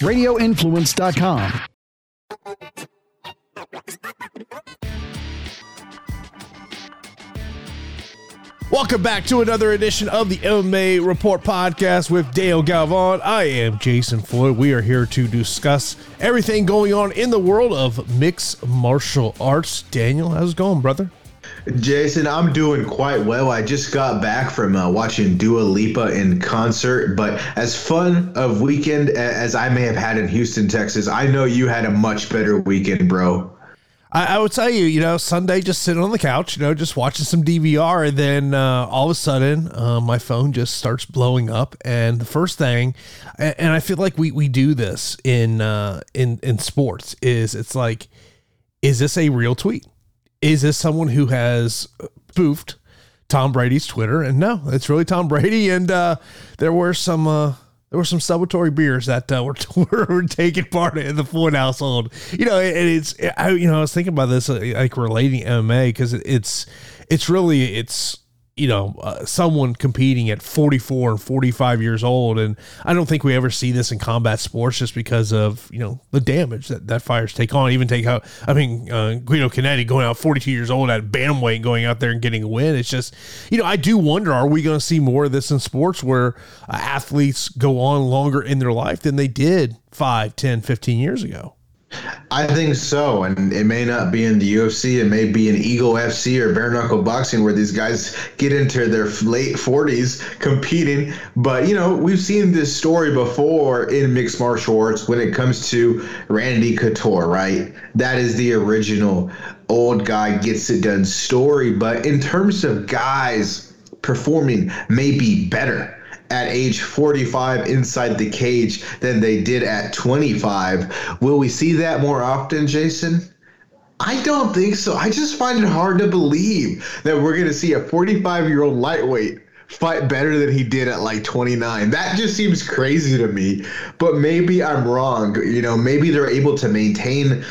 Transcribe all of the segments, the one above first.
radioinfluence.com. Welcome back to another edition of the MMA Report podcast with Dale Galvan. I am Jason Floyd. We are here to discuss everything going on in the world of mixed martial arts. Daniel, how's it going, brother? Jason, I'm doing quite well. I just got back from uh, watching Dua Lipa in concert, but as fun of weekend as I may have had in Houston, Texas, I know you had a much better weekend, bro. I, I, would tell you, you know, Sunday just sitting on the couch, you know, just watching some DVR, and then uh, all of a sudden, uh, my phone just starts blowing up, and the first thing, and, and I feel like we we do this in uh, in in sports is it's like, is this a real tweet? Is this someone who has spoofed Tom Brady's Twitter? And no, it's really Tom Brady, and uh, there were some uh, there were some celebratory beers that uh, were, were taking part in the Floyd household. You know, and it's I, you know I was thinking about this uh, like relating MMA because it's it's really it's you know, uh, someone competing at 44 and 45 years old. And I don't think we ever see this in combat sports just because of, you know, the damage that, that fires take on. Even take out, I mean, uh, Guido Cannetti going out 42 years old at Bantamweight going out there and getting a win. It's just, you know, I do wonder, are we going to see more of this in sports where uh, athletes go on longer in their life than they did 5, 10, 15 years ago? I think so, and it may not be in the UFC. It may be in Eagle FC or bare knuckle boxing, where these guys get into their late forties competing. But you know, we've seen this story before in mixed martial arts when it comes to Randy Couture, right? That is the original old guy gets it done story. But in terms of guys performing, maybe better at age 45 inside the cage than they did at 25. Will we see that more often, Jason? I don't think so. I just find it hard to believe that we're going to see a 45 year old lightweight fight better than he did at like 29. That just seems crazy to me. But maybe I'm wrong. You know, maybe they're able to maintain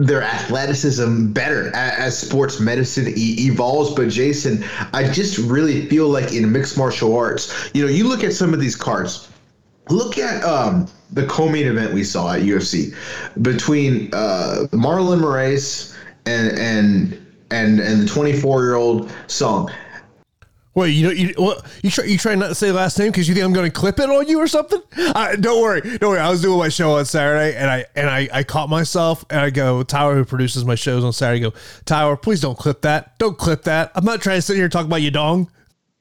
their athleticism better as, sports medicine evolves. But Jason, I just really feel like in mixed martial arts, you know, you look at some of these cards. Look at um, the co-main event we saw at UFC between uh, Marlon Moraes and and and and the 24 year old Song. Wait, you know, you what, you try you trying not to say last name because you think I'm going to clip it on you or something? Don't worry, don't worry. I was doing my show on Saturday and I and I, I caught myself and I go, Tyler, who produces my shows on Saturday, go, Tyler, please don't clip that. Don't clip that. I'm not trying to sit here and talk about your dong.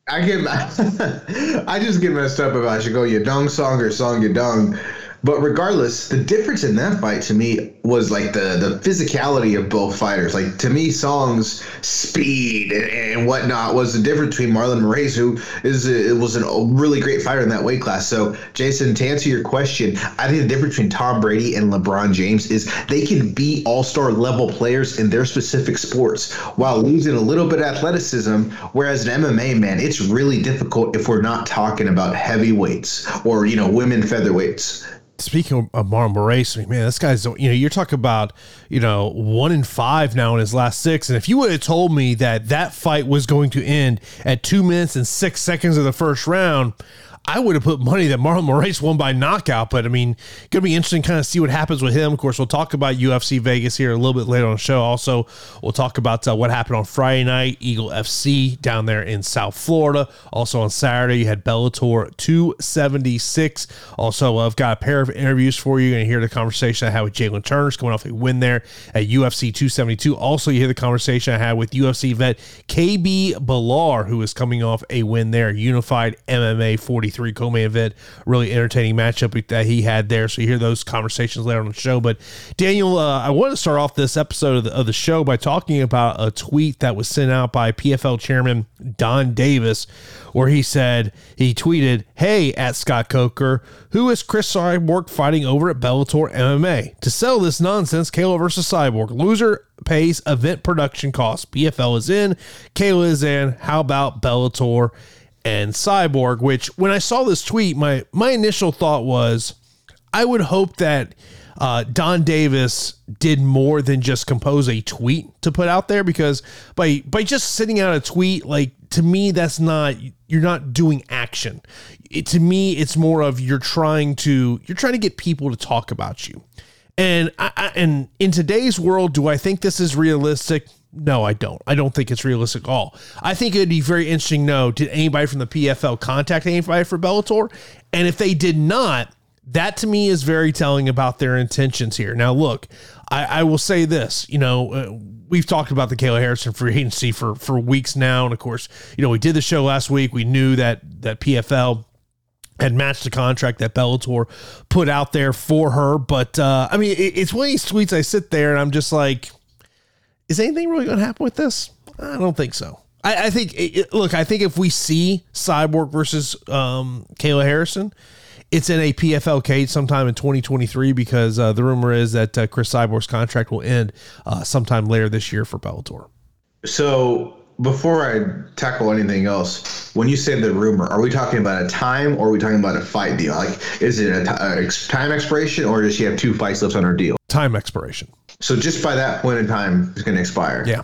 I get, I just get messed up about should go Yadong song or song Yadong but regardless, the difference in that fight to me was like the the physicality of both fighters. Like to me, Song's speed and, and whatnot was the difference between Marlon Moraes, who is a, it was an, a really great fighter in that weight class. So, Jason, to answer your question, I think the difference between Tom Brady and LeBron James is they can be all star level players in their specific sports while losing a little bit of athleticism. Whereas in MMA, man, it's really difficult if we're not talking about heavyweights or you know women featherweights speaking of Marlon Moraes, man, this guy's you know you're talking about you know one in five now in his last six, and if you would have told me that that fight was going to end at two minutes and six seconds of the first round, I would have put money that Marlon Moraes won by knockout, but I mean, gonna be interesting kind of see what happens with him. Of course, we'll talk about UFC Vegas here a little bit later on the show. Also, we'll talk about uh, what happened on Friday night, Eagle FC down there in South Florida. Also on Saturday, you had Bellator 276. Also, I've got a pair of interviews for you. You're gonna hear the conversation I had with Jalin Turner's coming off a win there at UFC 272. Also, you hear the conversation I had with UFC vet KB Bhullar, who is coming off a win there, Unified MMA 43 three co-main event. Really entertaining matchup that he had there. So you hear those conversations later on the show. But Daniel, uh, I want to start off this episode of the, of the show by talking about a tweet that was sent out by PFL chairman Donn Davis, where he said he tweeted, "Hey, at Scott Coker, who is Cris Cyborg fighting over at Bellator MMA to sell this nonsense? Kayla versus Cyborg. Loser pays event production costs. PFL is in, Kayla is in. How about Bellator?" And Cyborg, which when I saw this tweet, my my initial thought was I would hope that uh, Donn Davis did more than just compose a tweet to put out there because by by just sending out a tweet, like to me, that's not you're not doing action. It, to me, it's more of you're trying to you're trying to get people to talk about you. And I, I, and in today's world, do I think this is realistic? No, I don't. I don't think it's realistic at all. I think it'd be very interesting. No, did anybody from the PFL contact anybody for Bellator? And if they did not, that to me is very telling about their intentions here. Now, look, I, I will say this. You know, uh, we've talked about the Kayla Harrison free agency for for weeks now, and of course, you know, we did the show last week. We knew that that PFL had matched the contract that Bellator put out there for her. But uh, I mean, it, it's one of these tweets. I sit there and I'm just like is anything really going to happen with this? I don't think so. I, I think, it, look, I think if we see Cyborg versus um, Kayla Harrison, it's in a PFL cage sometime in 2023 because uh, the rumor is that uh, Cris Cyborg's contract will end uh, sometime later this year for Bellator. So before I tackle anything else, when you say the rumor, are we talking about a time or are we talking about a fight deal? Like, is it a, t- a time expiration or does she have two fights left on her deal? Time expiration. So just by that point in time, it's going to expire. Yeah.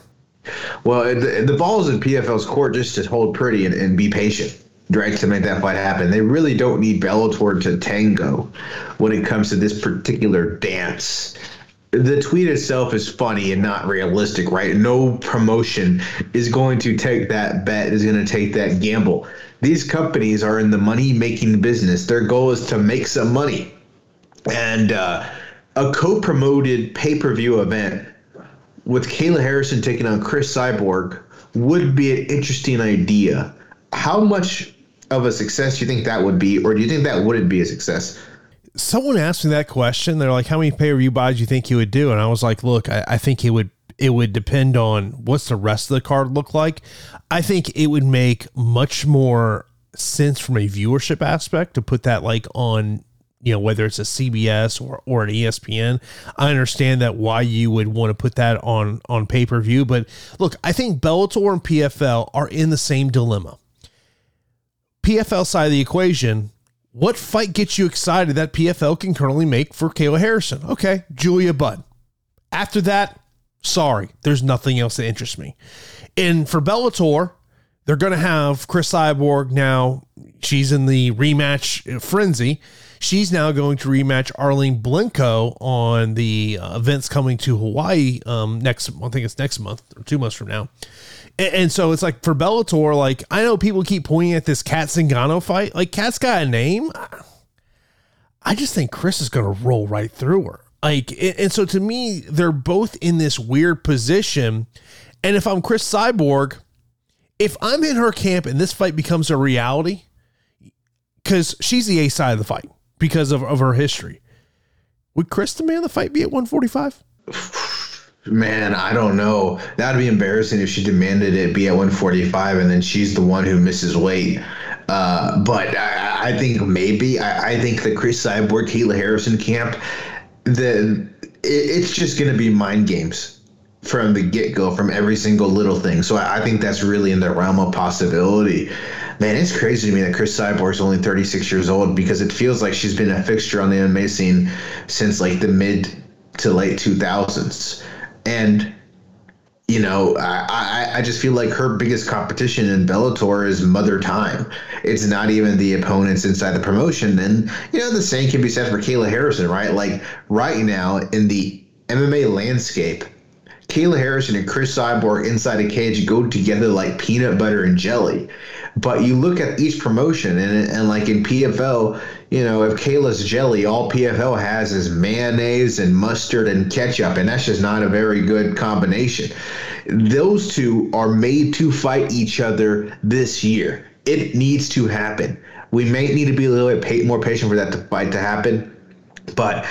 Well, the, the ball's in PFL's court just to hold pretty and, and be patient, right, to make that fight happen. They really don't need Bellator to tango when it comes to this particular dance. The tweet itself is funny and not realistic, right? No promotion is going to take that bet, is going to take that gamble. These companies are in the money making business. Their goal is to make some money. And, uh, a co-promoted pay-per-view event with Kayla Harrison taking on Cris Cyborg would be an interesting idea. How much of a success do you think that would be, or do you think that wouldn't be a success? Someone asked me that question. They're like, "How many pay-per-view buys do you think he would do?" And I was like, "Look, I, I think it would. It would depend on what's the rest of the card look like. I think it would make much more sense from a viewership aspect to put that like on you know whether it's a CBS or or an ESPN. I understand that why you would want to put that on on pay per view, but look, I think Bellator and PFL are in the same dilemma. PFL side of the equation, what fight gets you excited that PFL can currently make for Kayla Harrison? Okay, Julia Budd. After that, sorry, there's nothing else that interests me. And for Bellator, they're going to have Cris Cyborg now. She's in the rematch frenzy. She's now going to rematch Arlene Blencowe on the uh, events coming to Hawaii um, next. I think it's next month or two months from now. And, and, so it's like for Bellator, like I know people keep pointing at this Cat Zingano fight. Like Cat's got a name. I just think Cris is going to roll right through her. Like, and so to me, they're both in this weird position. And if I'm Cris Cyborg, if I'm in her camp and this fight becomes a reality, because she's the A side of the fight because of, of her history. Would Cris demand the fight be at 145? Man, I don't know. That'd be embarrassing if she demanded it be at 145 and then she's the one who misses weight. Uh, but I, I, think maybe I, I, think the Cris Cyborg, Kayla Harrison camp, the it, it's just going to be mind games from the get go, from every single little thing. So I, I think that's really in the realm of possibility man, it's crazy to me that Cris Cyborg is only 36 years old because it feels like she's been a fixture on the MMA scene since like the mid to late 2000s. And you know, I, I, I just feel like her biggest competition in Bellator is Mother Time. It's not even the opponents inside the promotion. And, you know, the same can be said for Kayla Harrison, right? Like, right now in the MMA landscape, Kayla Harrison and Cris Cyborg inside a cage go together like peanut butter and jelly. But you look at each promotion, and, and like in PFL, you know, if Kayla's jelly, all PFL has is mayonnaise and mustard and ketchup, and that's just not a very good combination. Those two are made to fight each other this year. It needs to happen. We may need to be a little bit more patient for that to fight to happen but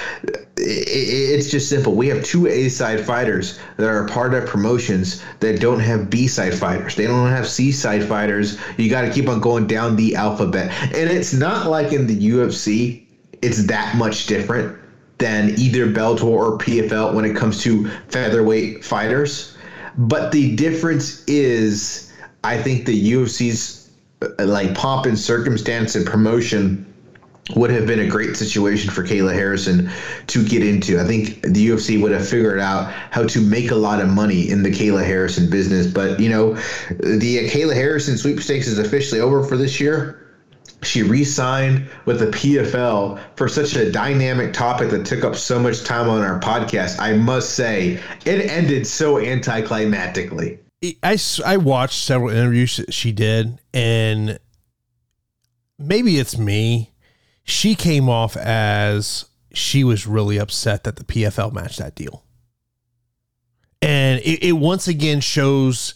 it's just simple. We have two A side fighters that are part of promotions that don't have B side fighters. They don't have C side fighters. You got to keep on going down the alphabet. And it's not like in the UFC, it's that much different than either Bellator or PFL when it comes to featherweight fighters. But the difference is, I think the UFC's uh, like pomp and circumstance and promotion would have been a great situation for Kayla Harrison to get into. I think the UFC would have figured out how to make a lot of money in the Kayla Harrison business. But, you know, the Kayla Harrison sweepstakes is officially over for this year. She re signed with the PFL for such a dynamic topic that took up so much time on our podcast. I must say, it ended so anticlimactically. I, I watched several interviews she did, and maybe it's me she came off as she was really upset that the PFL matched that deal. And it, it once again shows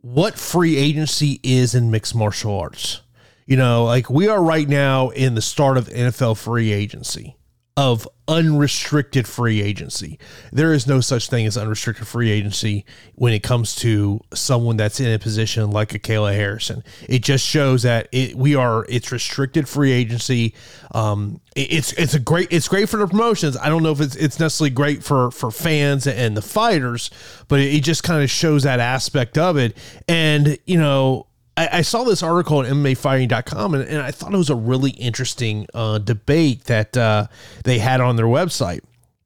what free agency is in mixed martial arts. You know, like we are right now in the start of NFL free agency of unrestricted free agency. There is no such thing as unrestricted free agency when it comes to someone that's in a position like a Kayla Harrison. It just shows that it we are it's restricted free agency. Um, it, it's it's a great it's great for the promotions. I don't know if it's it's necessarily great for for fans and the fighters, but it, it just kind of shows that aspect of it. And you know, I, I saw this article on MMAfighting.com and, and I thought it was a really interesting uh, debate that uh, they had on their website.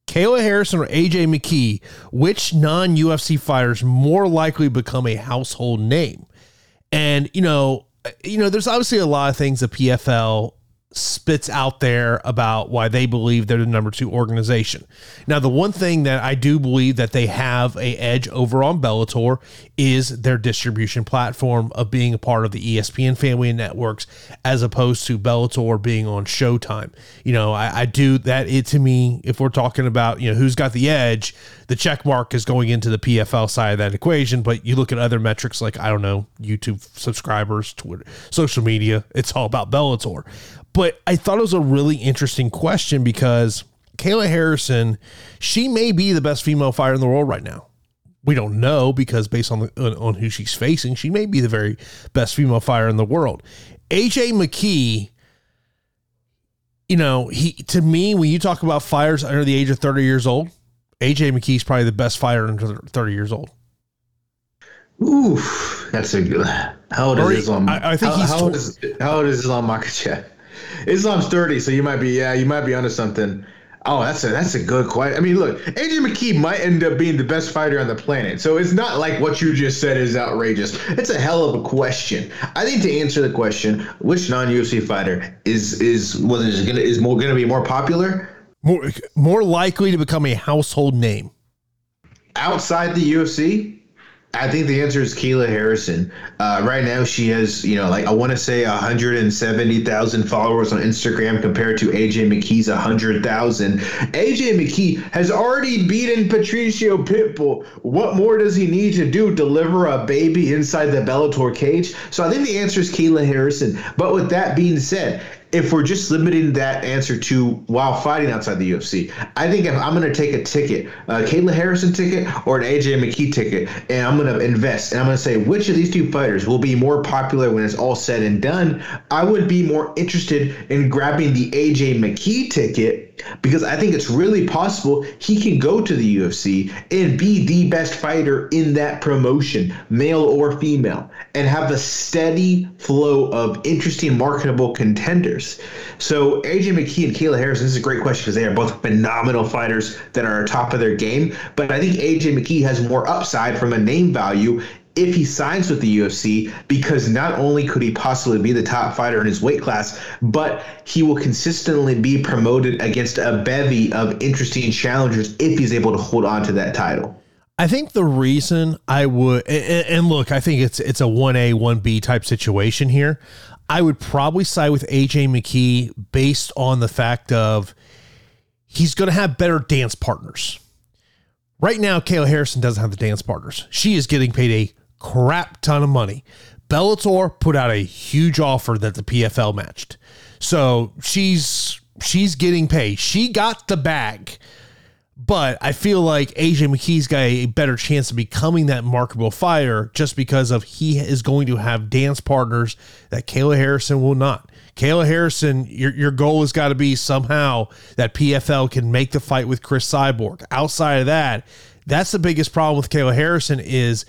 Kayla Harrison or AJ McKee, which non UFC fighters more likely become a household name? And you know, you know, there's obviously a lot of things the PFL spits out there about why they believe they're the number two organization. Now, the one thing that I do believe that they have a edge over on Bellator is their distribution platform of being a part of the ESPN family of networks, as opposed to Bellator being on Showtime. You know, I, I do that. It to me, if we're talking about you know who's got the edge, the check mark is going into the PFL side of that equation. But you look at other metrics like I don't know YouTube subscribers, Twitter, social media. It's all about Bellator. But I thought it was a really interesting question because Kayla Harrison, she may be the best female fighter in the world right now. We don't know because based on the, on who she's facing, she may be the very best female fighter in the world. AJ McKee, you know, he to me when you talk about fighters under the age of 30 years old, AJ McKee is probably the best fighter under 30 years old. Ooh, that's a good. How old is Islam? I, I think how, he's how old is, how old is Islam Makhachev? Islam's 30, so you might be yeah, you might be onto something. Oh, that's a that's a good question. I mean, look, AJ McKee might end up being the best fighter on the planet. So it's not like what you just said is outrageous. It's a hell of a question. I think to answer the question, which non-UFC fighter is is was is gonna is more gonna be more popular? More more likely to become a household name. Outside the UFC? I think the answer is Kayla Harrison. Uh, right now, she has, you know, like I want to say 170,000 followers on Instagram compared to AJ McKee's 100,000. AJ McKee has already beaten Patricio Pitbull. What more does he need to do? Deliver a baby inside the Bellator cage? So I think the answer is Kayla Harrison. But with that being said, if we're just limiting that answer to while fighting outside the UFC, I think if I'm going to take a ticket, a Kayla Harrison ticket or an AJ McKee ticket, and I'm going to invest and I'm going to say which of these two fighters will be more popular when it's all said and done, I would be more interested in grabbing the AJ McKee ticket because I think it's really possible he can go to the UFC and be the best fighter in that promotion, male or female, and have a steady flow of interesting, marketable contenders. So AJ McKee and Kayla Harrison, this is a great question because they are both phenomenal fighters that are top of their game. But I think AJ McKee has more upside from a name value if he signs with the UFC because not only could he possibly be the top fighter in his weight class, but he will consistently be promoted against a bevy of interesting challengers if he's able to hold on to that title. I think the reason I would and, and look, I think it's it's a 1A 1B type situation here. I would probably side with AJ McKee based on the fact of he's going to have better dance partners. Right now, Kayla Harrison doesn't have the dance partners. She is getting paid a crap ton of money. Bellator put out a huge offer that the PFL matched. So she's she's getting paid. She got the bag. But I feel like AJ McKee's got a better chance of becoming that marketable fighter just because of he is going to have dance partners that Kayla Harrison will not. Kayla Harrison, your, your goal has got to be somehow that PFL can make the fight with Cris Cyborg. Outside of that, that's the biggest problem with Kayla Harrison is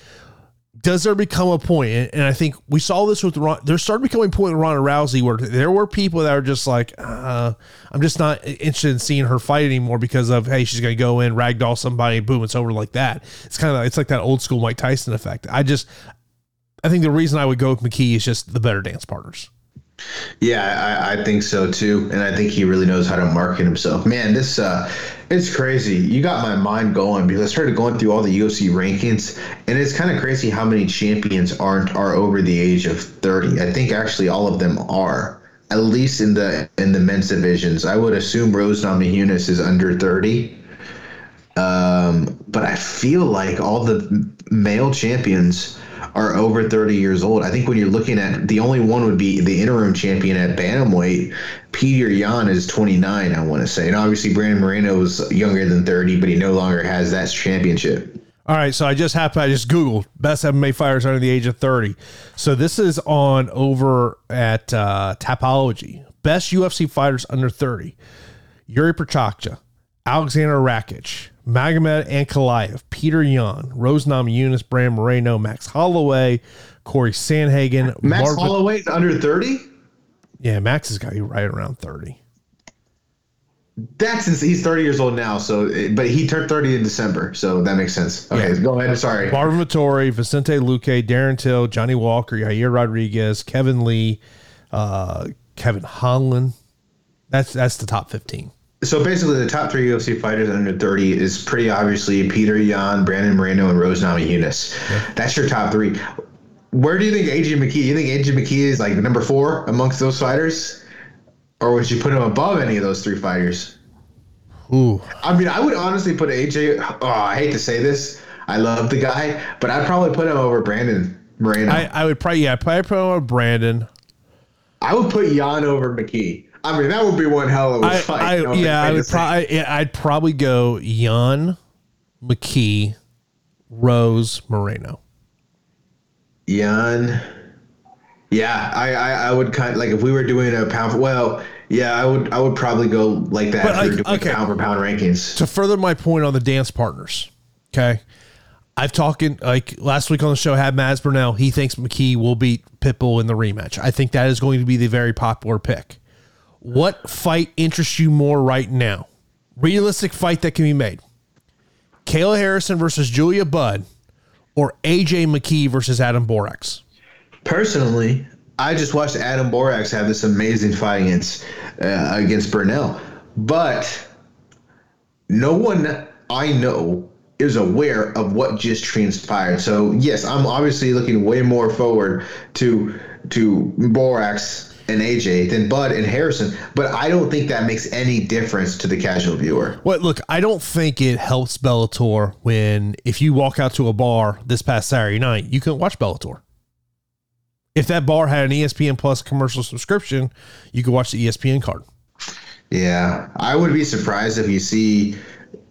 does there become a point, and, and I think we saw this with Ron, there started becoming a point with Ronda Rousey where there were people that are just like, uh, I'm just not interested in seeing her fight anymore because of hey, she's going to go in ragdoll somebody, boom, it's over like that. It's kind of it's like that old school Mike Tyson effect. I just, I think the reason I would go with McKee is just the better dance partners. Yeah, I, I, think so too, and I think he really knows how to market himself. Man, this uh, it's crazy. You got my mind going because I started going through all the UFC rankings, and it's kind of crazy how many champions aren't are over the age of thirty. I think actually all of them are, at least in the in the men's divisions. I would assume Rose Namajunas is under thirty. Um, but I feel like all the male champions are over 30 years old. I think when you're looking at the only one would be the interim champion at bantamweight. Peter Yan is 29, I want to say. And obviously, Brandon Moreno is younger than 30, but he no longer has that championship. All right, so I just happened. I just googled best MMA fighters under the age of 30. So this is on over at uh, Tapology. Best UFC fighters under 30. Yuri Prochazka, Alexander Rakic, Magomed Ankalaev, Peter Yan, Rose Namajunas, Brand Moreno, Max Holloway, Cory Sandhagen. Max Marvin, Holloway under 30? Yeah, Max has got you right around 30. That's he's 30 years old now. So, but he turned 30 in December. So that makes sense. Okay, yeah. go ahead. Sorry. Marvin Vettori, Vicente Luque, Darren Till, Johnny Walker, Yair Rodriguez, Kevin Lee, uh, Kevin Holland. That's that's the top 15 so basically, the top three UFC fighters under 30 is pretty obviously Peter Yan, Brandon Moreno, and Rose Namajunas. Yeah. That's your top three. Where do you think AJ McKee? You think AJ McKee is like number four amongst those fighters, or would you put him above any of those three fighters? Ooh. I mean, I would honestly put AJ. Oh, I hate to say this. I love the guy, but I'd probably put him over Brandon Moreno. I, I would probably yeah, I'd probably put him over Brandon. I would put Yan over McKee. I mean, that would be one hell of a I, fight. I, know, yeah, I would probably. I'd probably go Yan, McKee, Rose, Moreno. Yan. Yeah, I, I, I would kind of, like if we were doing a pound. For, well, yeah, I would I would probably go like that. But if like, okay. pound for pound rankings. To further my point on the dance partners, okay. I've talking like last week on the show had Mads Burnell. He thinks McKee will beat Pitbull in the rematch. I think that is going to be the very popular pick. What fight interests you more right now? Realistic fight that can be made. Kayla Harrison versus Julia Budd or AJ McKee versus Adam Borics? Personally, I just watched Adam Borics have this amazing fight against uh, against Burnell, but no one I know is aware of what just transpired. So yes, I'm obviously looking way more forward to to Borics and AJ than Budd and Harrison, but I don't think that makes any difference to the casual viewer. Well, look, I don't think it helps Bellator when if you walk out to a bar this past Saturday night, you can watch Bellator. If that bar had an ESPN Plus commercial subscription, you could watch the ESPN card. Yeah, I would be surprised if you see.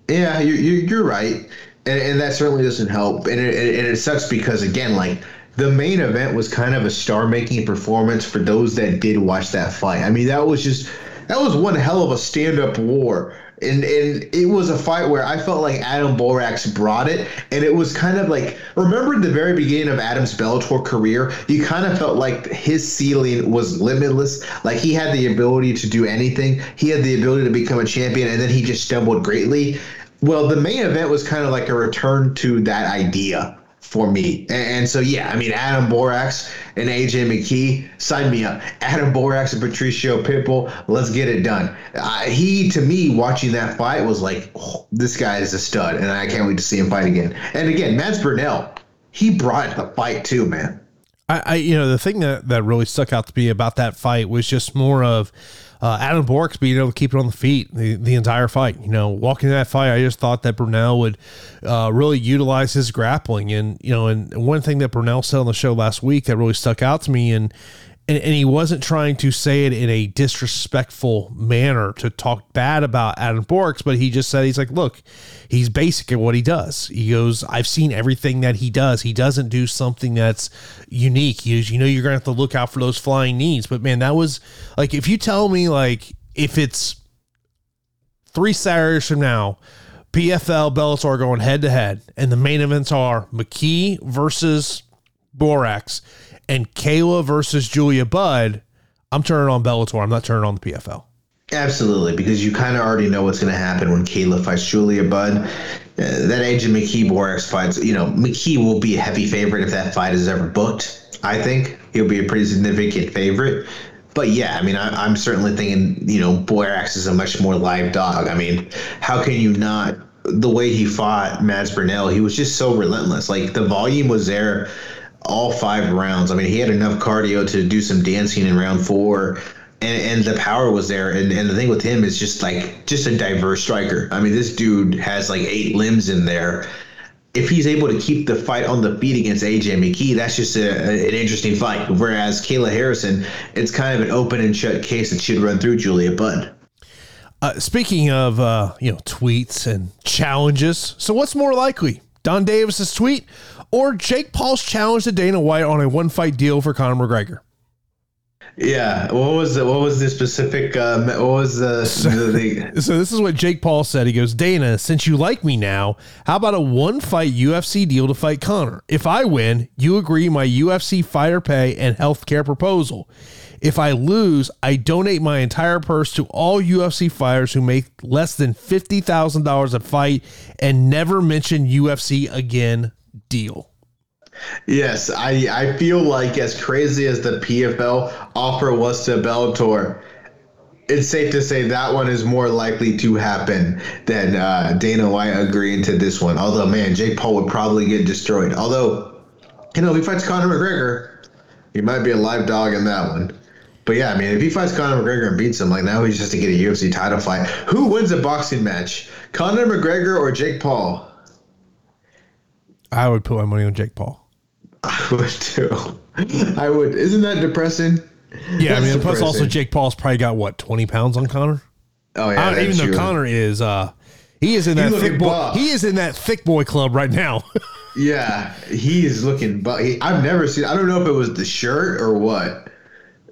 Yeah, you're, you're right, and, and that certainly doesn't help, and it, and it sucks because again, like the main event was kind of a star making performance for those that did watch that fight. I mean, that was just that was one hell of a stand up war. And, and it was a fight where I felt like Adam Borics brought it, and it was kind of like remember the very beginning of Adam's Bellator career. You kind of felt like his ceiling was limitless, like he had the ability to do anything. He had the ability to become a champion, and then he just stumbled greatly. Well, the main event was kind of like a return to that idea for me. And, so, yeah, I mean, Adam Borics and AJ McKee, sign me up. Adam Borics and Patricio Pitbull, let's get it done. Uh, he, to me, watching that fight was like, oh, this guy is a stud, and I can't wait to see him fight again. And again, Mads Burnell, he brought the fight too, man. I, I, you know, the thing that, that really stuck out to me about that fight was just more of uh, Adam Borics being able to keep it on the feet the, the entire fight. You know, walking that fight, I just thought that Burnell would uh, really utilize his grappling. And, you know, and one thing that Burnell said on the show last week that really stuck out to me and and, and he wasn't trying to say it in a disrespectful manner to talk bad about Adam Borics, but he just said he's like, look, he's basic at what he does. He goes, I've seen everything that he does. He doesn't do something that's unique. You, you know, you're gonna have to look out for those flying knees. But man, that was like if you tell me like if it's three Saturdays from now, PFL Bellator going head to head, and the main events are McKee versus Borics and Kayla versus Julia Budd, I'm turning on Bellator. I'm not turning on the PFL. Absolutely, because you kind of already know what's going to happen when Kayla fights Julia Budd. Uh, that AJ McKee Borics fights, you know, McKee will be a heavy favorite if that fight is ever booked. I think he'll be a pretty significant favorite. But yeah, I mean, I, am certainly thinking, you know, Borics is a much more live dog. I mean, how can you not? The way he fought Mads Burnell, he was just so relentless. Like the volume was there all five rounds. I mean, he had enough cardio to do some dancing in round four and, and the power was there. And, and the thing with him is just like just a diverse striker. I mean, this dude has like eight limbs in there. If he's able to keep the fight on the feet against AJ McKee, that's just a, a, an interesting fight. Whereas Kayla Harrison, it's kind of an open and shut case that should run through Julia Budd. Uh, speaking of uh, you know tweets and challenges, so what's more likely, Donn Davis's tweet or Jake Paul's challenge to Dana White on a one fight deal for Conor McGregor? Yeah. What was the what was the specific? Um, what was the, so, the, so this is what Jake Paul said. He goes, Dana, since you like me now, how about a one fight UFC deal to fight Conor? If I win, you agree my UFC fighter pay and health care proposal. If I lose, I donate my entire purse to all UFC fighters who make less than fifty thousand dollars a fight and never mention UFC again. Deal. Yes, I, I feel like as crazy as the PFL offer was to Bellator, it's safe to say that one is more likely to happen than uh, Dana White agreeing to this one. Although, man, Jake Paul would probably get destroyed. Although, you know, if he fights Conor McGregor, he might be a live dog in that one. But yeah, I mean, if he fights Conor McGregor and beats him, like now he's just to get a UFC title fight. Who wins a boxing match, Conor McGregor or Jake Paul? I would put my money on Jake Paul. I would too. I would. Isn't that depressing? Yeah, That's I mean, depressing. plus also Jake Paul's probably got what twenty pounds on Conor. Oh yeah, even though Conor is, uh he is in that thick boy. Buff. He is in that thick boy club right now. yeah, he is looking. But I've never seen. I don't know if it was the shirt or what,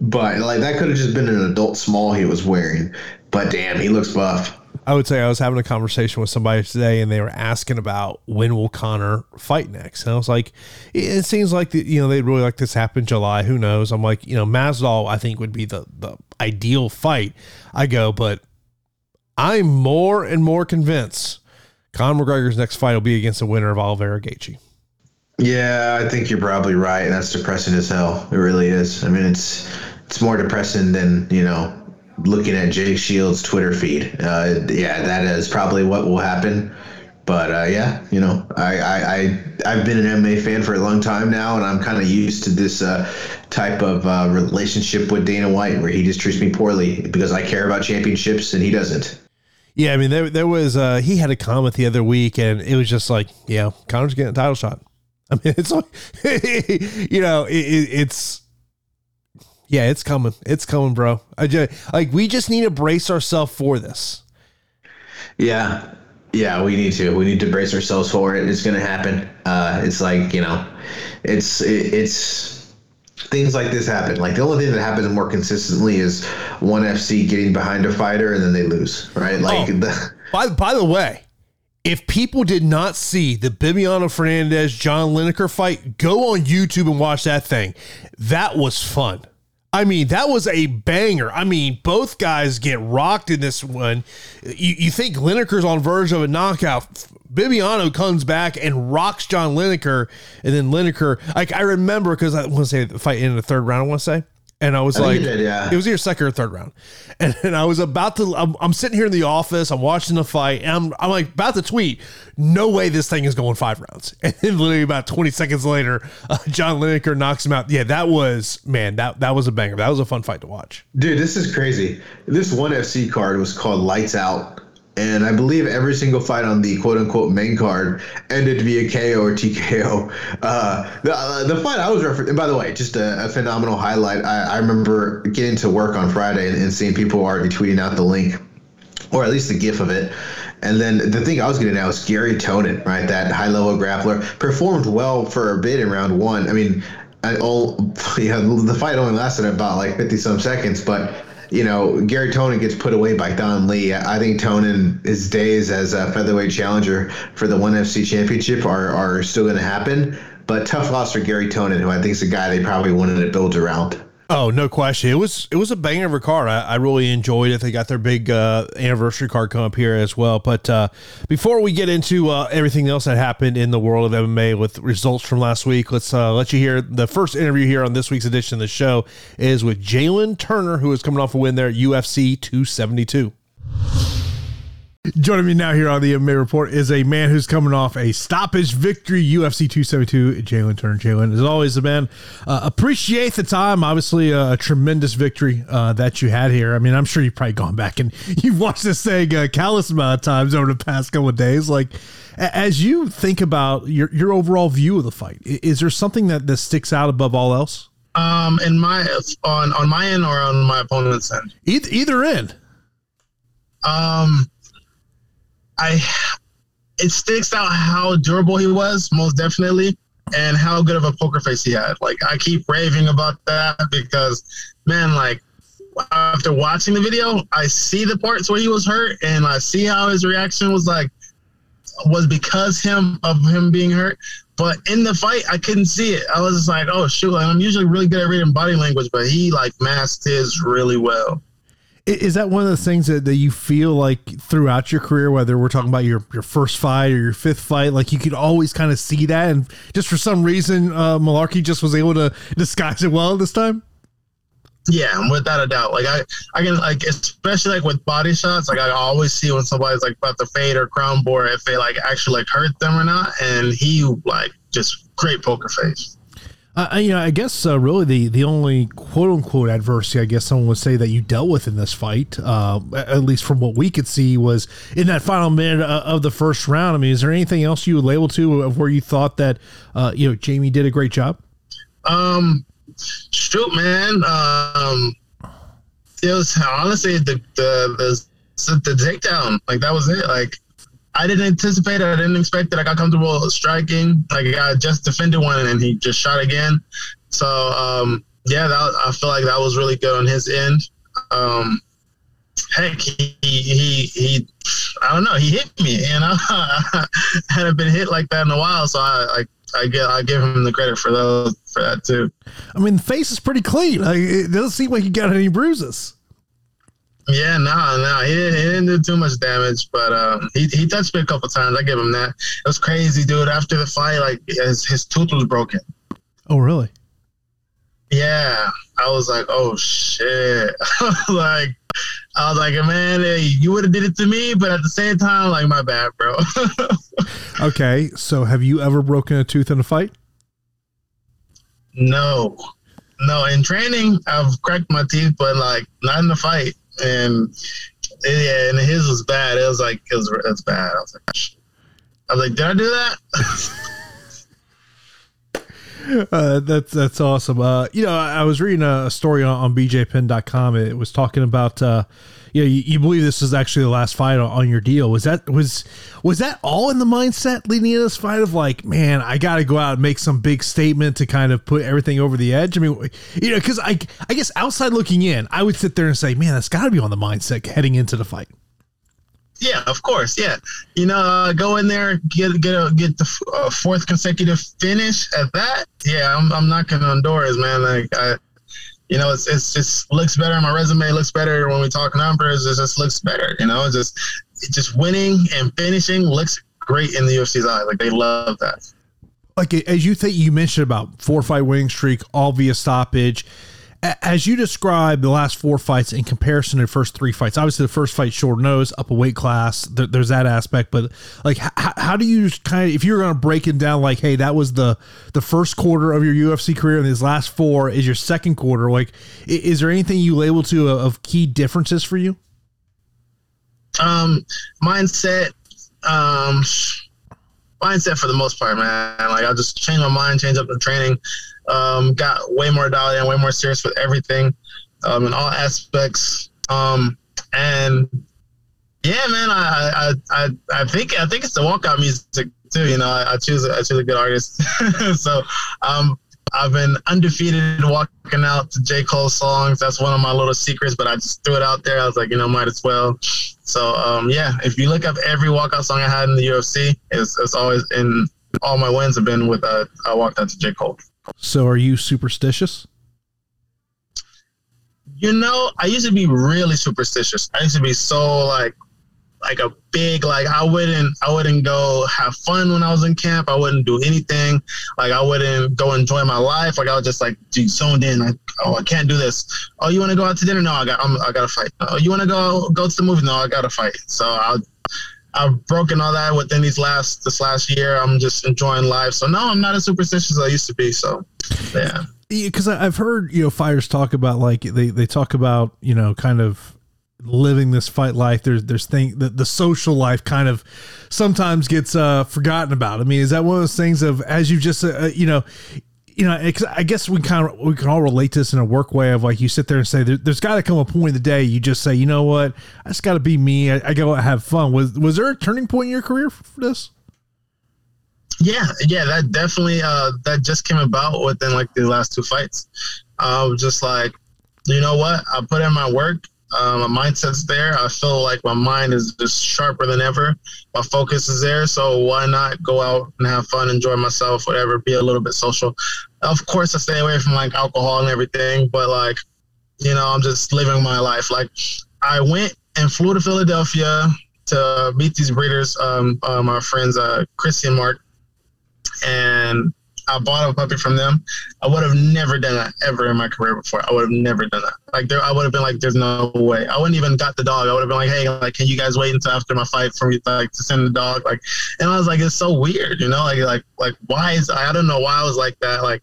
but like that could have just been an adult small he was wearing. But damn, he looks buff. I would say I was having a conversation with somebody today, and they were asking about when will Conor fight next, and I was like, it seems like the, you know they'd really like this happen July. Who knows? I'm like, you know, Masvidal I think would be the the ideal fight. I go, but I'm more and more convinced Conor McGregor's next fight will be against the winner of Oliveira Gaethje. Yeah, I think you're probably right. and That's depressing as hell. It really is. I mean, it's it's more depressing than you know looking at Jake Shields' Twitter feed. Uh, yeah, that is probably what will happen. But uh, yeah, you know, I, I, I I've been an MMA fan for a long time now, and I'm kind of used to this uh, type of uh, relationship with Dana White, where he just treats me poorly because I care about championships and he doesn't. Yeah, I mean, there there was uh, he had a comment the other week, and it was just like, yeah, Conor's getting a title shot. I mean, it's like, you know, it, it's yeah, it's coming. It's coming, bro. I just like we just need to brace ourselves for this. Yeah. Yeah, we need to. We need to brace ourselves for it. It's going to happen. Uh, it's like, you know, it's it, it's things like this happen. Like the only thing that happens more consistently is one FC getting behind a fighter and then they lose, right? Like oh, the By by the way, if people did not see the Bibiano Fernandes John Lineker fight, go on YouTube and watch that thing. That was fun. I mean, that was a banger. I mean, both guys get rocked in this one. You, you think Lineker's on verge of a knockout. Bibiano comes back and rocks John Lineker, and then Lineker. Like I remember because I want to say the fight in the third round. I want to say and I was I like, did, yeah. it was your second or third round. And, and I was about to, I'm, I'm, sitting here in the office, I'm watching the fight, and I'm, I'm like about to tweet, no way this thing is going five rounds. And then literally about 20 seconds later, uh, John Lineker knocks him out. Yeah, that was, man, that, that was a banger. That was a fun fight to watch. Dude, this is crazy. This one FC card was called Lights Out and I believe every single fight on the quote unquote main card ended via KO or TKO. Uh, the, uh, the fight I was referencing, by the way, just a, a phenomenal highlight. I, I, remember getting to work on Friday and, and, seeing people already tweeting out the link, or at least the GIF of it. And then the thing I was getting at was Garry Tonon, right? That high level grappler performed well for a bit in round one. I mean, all yeah, the fight only lasted about like 50 some seconds, but you know, Garry Tonon gets put away by Thanh Le. I think Tonin, his days as a featherweight challenger for the ONE FC championship are, are still going to happen. but tough loss for Garry Tonon, who I think is a guy they probably wanted to build around. Oh, no question. It was it was a banger of a card. I, I really enjoyed it. They got their big uh, anniversary card come up here as well. But uh, before we get into uh, everything else that happened in the world of MMA with results from last week, let's uh, let you hear the first interview here on this week's edition of the show is with Jalin Turner, who is coming off a win there at UFC 272. Joining me now here on the MMA Report is a man who's coming off a stoppage victory, UFC 272, Jalin Turner. Jalin, as always, the man, uh, appreciate the time. Obviously, a, a tremendous victory uh, that you had here. I mean, I'm sure you've probably gone back and you've watched this thing a countless amount of times over the past couple of days. Like, as you think about your, your overall view of the fight, is there something that, that sticks out above all else? Um, in my on on my end or on my opponent's end? Either, either end. Um I it sticks out how durable he was, most definitely, and how good of a poker face he had. Like I keep raving about that because man, like after watching the video, I see the parts where he was hurt and I see how his reaction was like was because him of him being hurt. But in the fight, I couldn't see it. I was just like, oh shoot, And I'm usually really good at reading body language, but he like masked his really well. Is that one of the things that, that you feel like throughout your career, whether we're talking about your, your first fight or your fifth fight, like you could always kind of see that, and just for some reason, uh, Mullarkey just was able to disguise it well this time? Yeah, without a doubt. Like I, I can like especially like with body shots. Like I always see when somebody's like about to fade or crown board if they like actually like hurt them or not. And he like just great poker face. Uh, you know, I guess uh, really the the only quote unquote adversity I guess someone would say that you dealt with in this fight, uh, at least from what we could see, was in that final minute uh, of the first round. I mean, is there anything else you would label to of where you thought that uh, you know Jamie did a great job? Um, shoot, man. Um, it was honestly the the the, the takedown. Like that was it. Like I didn't anticipate it. I didn't expect it. I got comfortable striking. Like I just defended one and he just shot again. So um, yeah, that, I feel like that was really good on his end. Um, heck, he, he he I don't know. He hit me, know. I hadn't been hit like that in a while, so I I, I get I give him the credit for those for that too. I mean, the face is pretty clean. Like, it doesn't seem like he got any bruises. Yeah, no, no, he didn't, he didn't do too much damage, but um, he he touched me a couple times. I give him that. It was crazy, dude. After the fight, like his his tooth was broken. Oh, really? Yeah, I was like, oh shit. like, I was like, man, hey, you would have did it to me, but at the same time, like, my bad, bro. okay, so have you ever broken a tooth in a fight? No, no. In training, I've cracked my teeth, but like, not in the fight and yeah, and his was bad. It was like it was, was bad. I was like, I was like, did I do that? uh, that's that's awesome. Uh, you know, I was reading a story on, on BJPenn.com. It was talking about uh, know, you, you, believe this is actually the last fight on, on, your deal. Was that was was that all in the mindset leading into this fight of like, man, I got to go out and make some big statement to kind of put everything over the edge? I mean, you know, because I I guess outside looking in, I would sit there and say, man, that's got to be on the mindset heading into the fight. Yeah, of course. Yeah, you know, uh, go in there, get get a, get the uh, fourth consecutive finish at that. Yeah, I'm I'm knocking on doors, man. Like I you know, it's, it's just looks better my resume. Looks better when we talk numbers. It just looks better. You know, just just winning and finishing looks great in the UFC's eye. Like they love that. Like as you think you mentioned about four fight winning streak, all via stoppage as you describe the last four fights in comparison to the first three fights, obviously the first fight short nose up a weight class. There, there's that aspect, but like, how, how do you kind of if you're going to break it down, like, hey, that was the the first quarter of your UFC career, and these last four is your second quarter. Like, is there anything you label to of key differences for you? Um, mindset. Um, mindset for the most part, man. Like I'll just change my mind, change up the training. Um, got way more dialed in, way more serious with everything, um, in all aspects. Um, and yeah, man, I, I, I, I think, I think it's the walkout music too. You know, I, I choose, I choose a good artist. so, um, I've been undefeated walking out to J. Cole songs. That's one of my little secrets, but I just threw it out there. I was like, you know, might as well. So, um, yeah, if you look up every walkout song I had in the UFC, it's, it's always in all my wins have been with uh, I walked out to J Cole. So, are you superstitious? You know, I used to be really superstitious. I used to be so like like a big like I wouldn't I wouldn't go have fun when I was in camp. I wouldn't do anything. Like I wouldn't go enjoy my life. Like I was just like zoned in. Like oh I can't do this. Oh you want to go out to dinner? No I got I'm, I got to fight. Oh you want to go go to the movie? No I got to fight. So I I've broken all that within these last this last year. I'm just enjoying life. So no I'm not as superstitious as I used to be. So yeah. Because I've heard you know fighters talk about like they they talk about you know kind of living this fight life there's there's thing the, the social life kind of sometimes gets uh forgotten about i mean is that one of those things of as you just uh, you know you know i guess we kind of we can all relate to this in a work way of like you sit there and say there, has got to come a point in the day you just say you know what i just got to be me i, I go have fun was was there a turning point in your career for, this yeah yeah that definitely uh that just came about within like the last two fights i was just like you know what i put in my work um, my mindset's there. I feel like my mind is just sharper than ever. My focus is there. So why not go out and have fun, enjoy myself, whatever, be a little bit social. Of course, I stay away from like alcohol and everything, but like, you know, I'm just living my life. Like, I went and flew to Philadelphia to meet these breeders, um, uh, my friends, uh, Christian Mark, and I bought a puppy from them. I would have never done that ever in my career before. I would have never done that. Like there, I would have been like, "There's no way." I wouldn't even got the dog. I would have been like, "Hey, like, can you guys wait until after my fight for me like to send the dog?" Like, and I was like, "It's so weird, you know? Like, like, like, why is I don't know why I was like that. Like,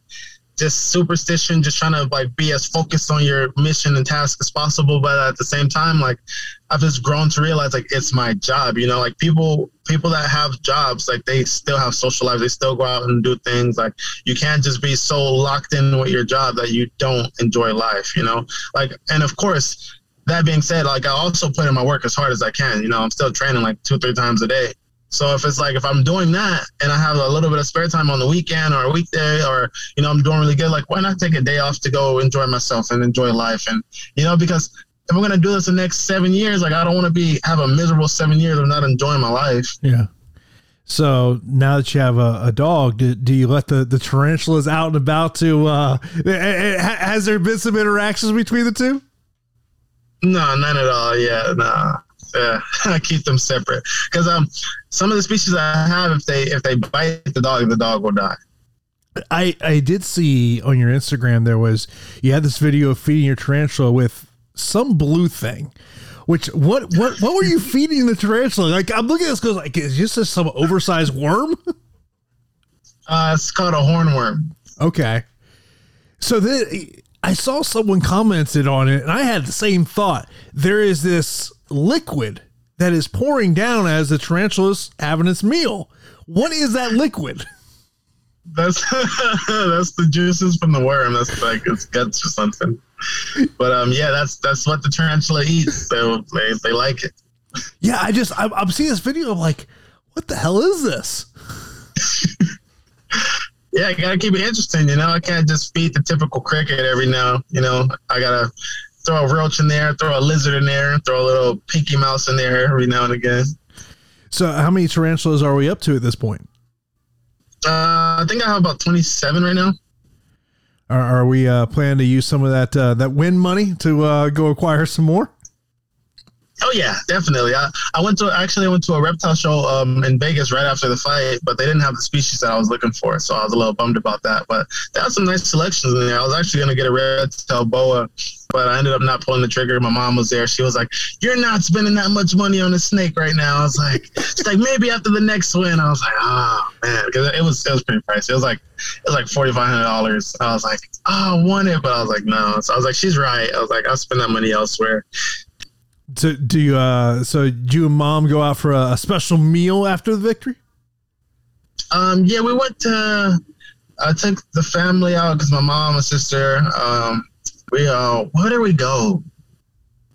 just superstition, just trying to like be as focused on your mission and task as possible. But at the same time, like I've just grown to realize like it's my job. You know, like people people that have jobs, like they still have social lives. They still go out and do things. Like you can't just be so locked in with your job that you don't enjoy life. You know, like and of course. That being said, like I also put in my work as hard as I can. You know, I'm still training like two, three times a day. So if it's like if I'm doing that and I have a little bit of spare time on the weekend or a weekday or you know I'm doing really good, like why not take a day off to go enjoy myself and enjoy life and you know because if I'm gonna do this the next seven years, like I don't want to be have a miserable seven years of not enjoying my life. Yeah. So now that you have a, a dog, do, do you let the, the tarantulas out and about to? Uh, has there been some interactions between the two? No, none at all. Yeah, no yeah, I keep them separate because um, some of the species I have, if they if they bite the dog, the dog will die. I I did see on your Instagram there was you had this video of feeding your tarantula with some blue thing. Which what what what were you feeding the tarantula? Like I'm looking at this goes like is this some oversized worm? Uh, it's called a hornworm. Okay, so then I saw someone commented on it, and I had the same thought. There is this liquid that is pouring down as the tarantula's having its meal. What is that liquid? That's that's the juices from the worm. That's like its guts or something. But um, yeah, that's that's what the tarantula eats. So they they like it. Yeah, I just I'm, I'm seeing this video. I'm like, what the hell is this? yeah, I gotta keep it interesting. You know, I can't just feed the typical cricket every now. You know, I gotta throw a roach in there, throw a lizard in there, throw a little pinky mouse in there every now and again. So, how many tarantulas are we up to at this point? Uh, I think I have about twenty-seven right now. Are, are we uh, planning to use some of that uh, that win money to uh, go acquire some more? Oh yeah, definitely. I, I went to actually I went to a reptile show um, in Vegas right after the fight, but they didn't have the species that I was looking for, so I was a little bummed about that. But there was some nice selections in there. I was actually gonna get a red tail boa, but I ended up not pulling the trigger. My mom was there. She was like, "You're not spending that much money on a snake right now." I was like, "It's like maybe after the next win." I was like, "Oh man," because it was it was pretty pricey. It was like it was like forty five hundred dollars. I was like, "Oh, I want it," but I was like, "No." So I was like, "She's right." I was like, "I'll spend that money elsewhere." So do you? Uh, so do you and mom go out for a, a special meal after the victory? Um, yeah, we went to. I took the family out because my mom and sister. Um, we uh, where did we go?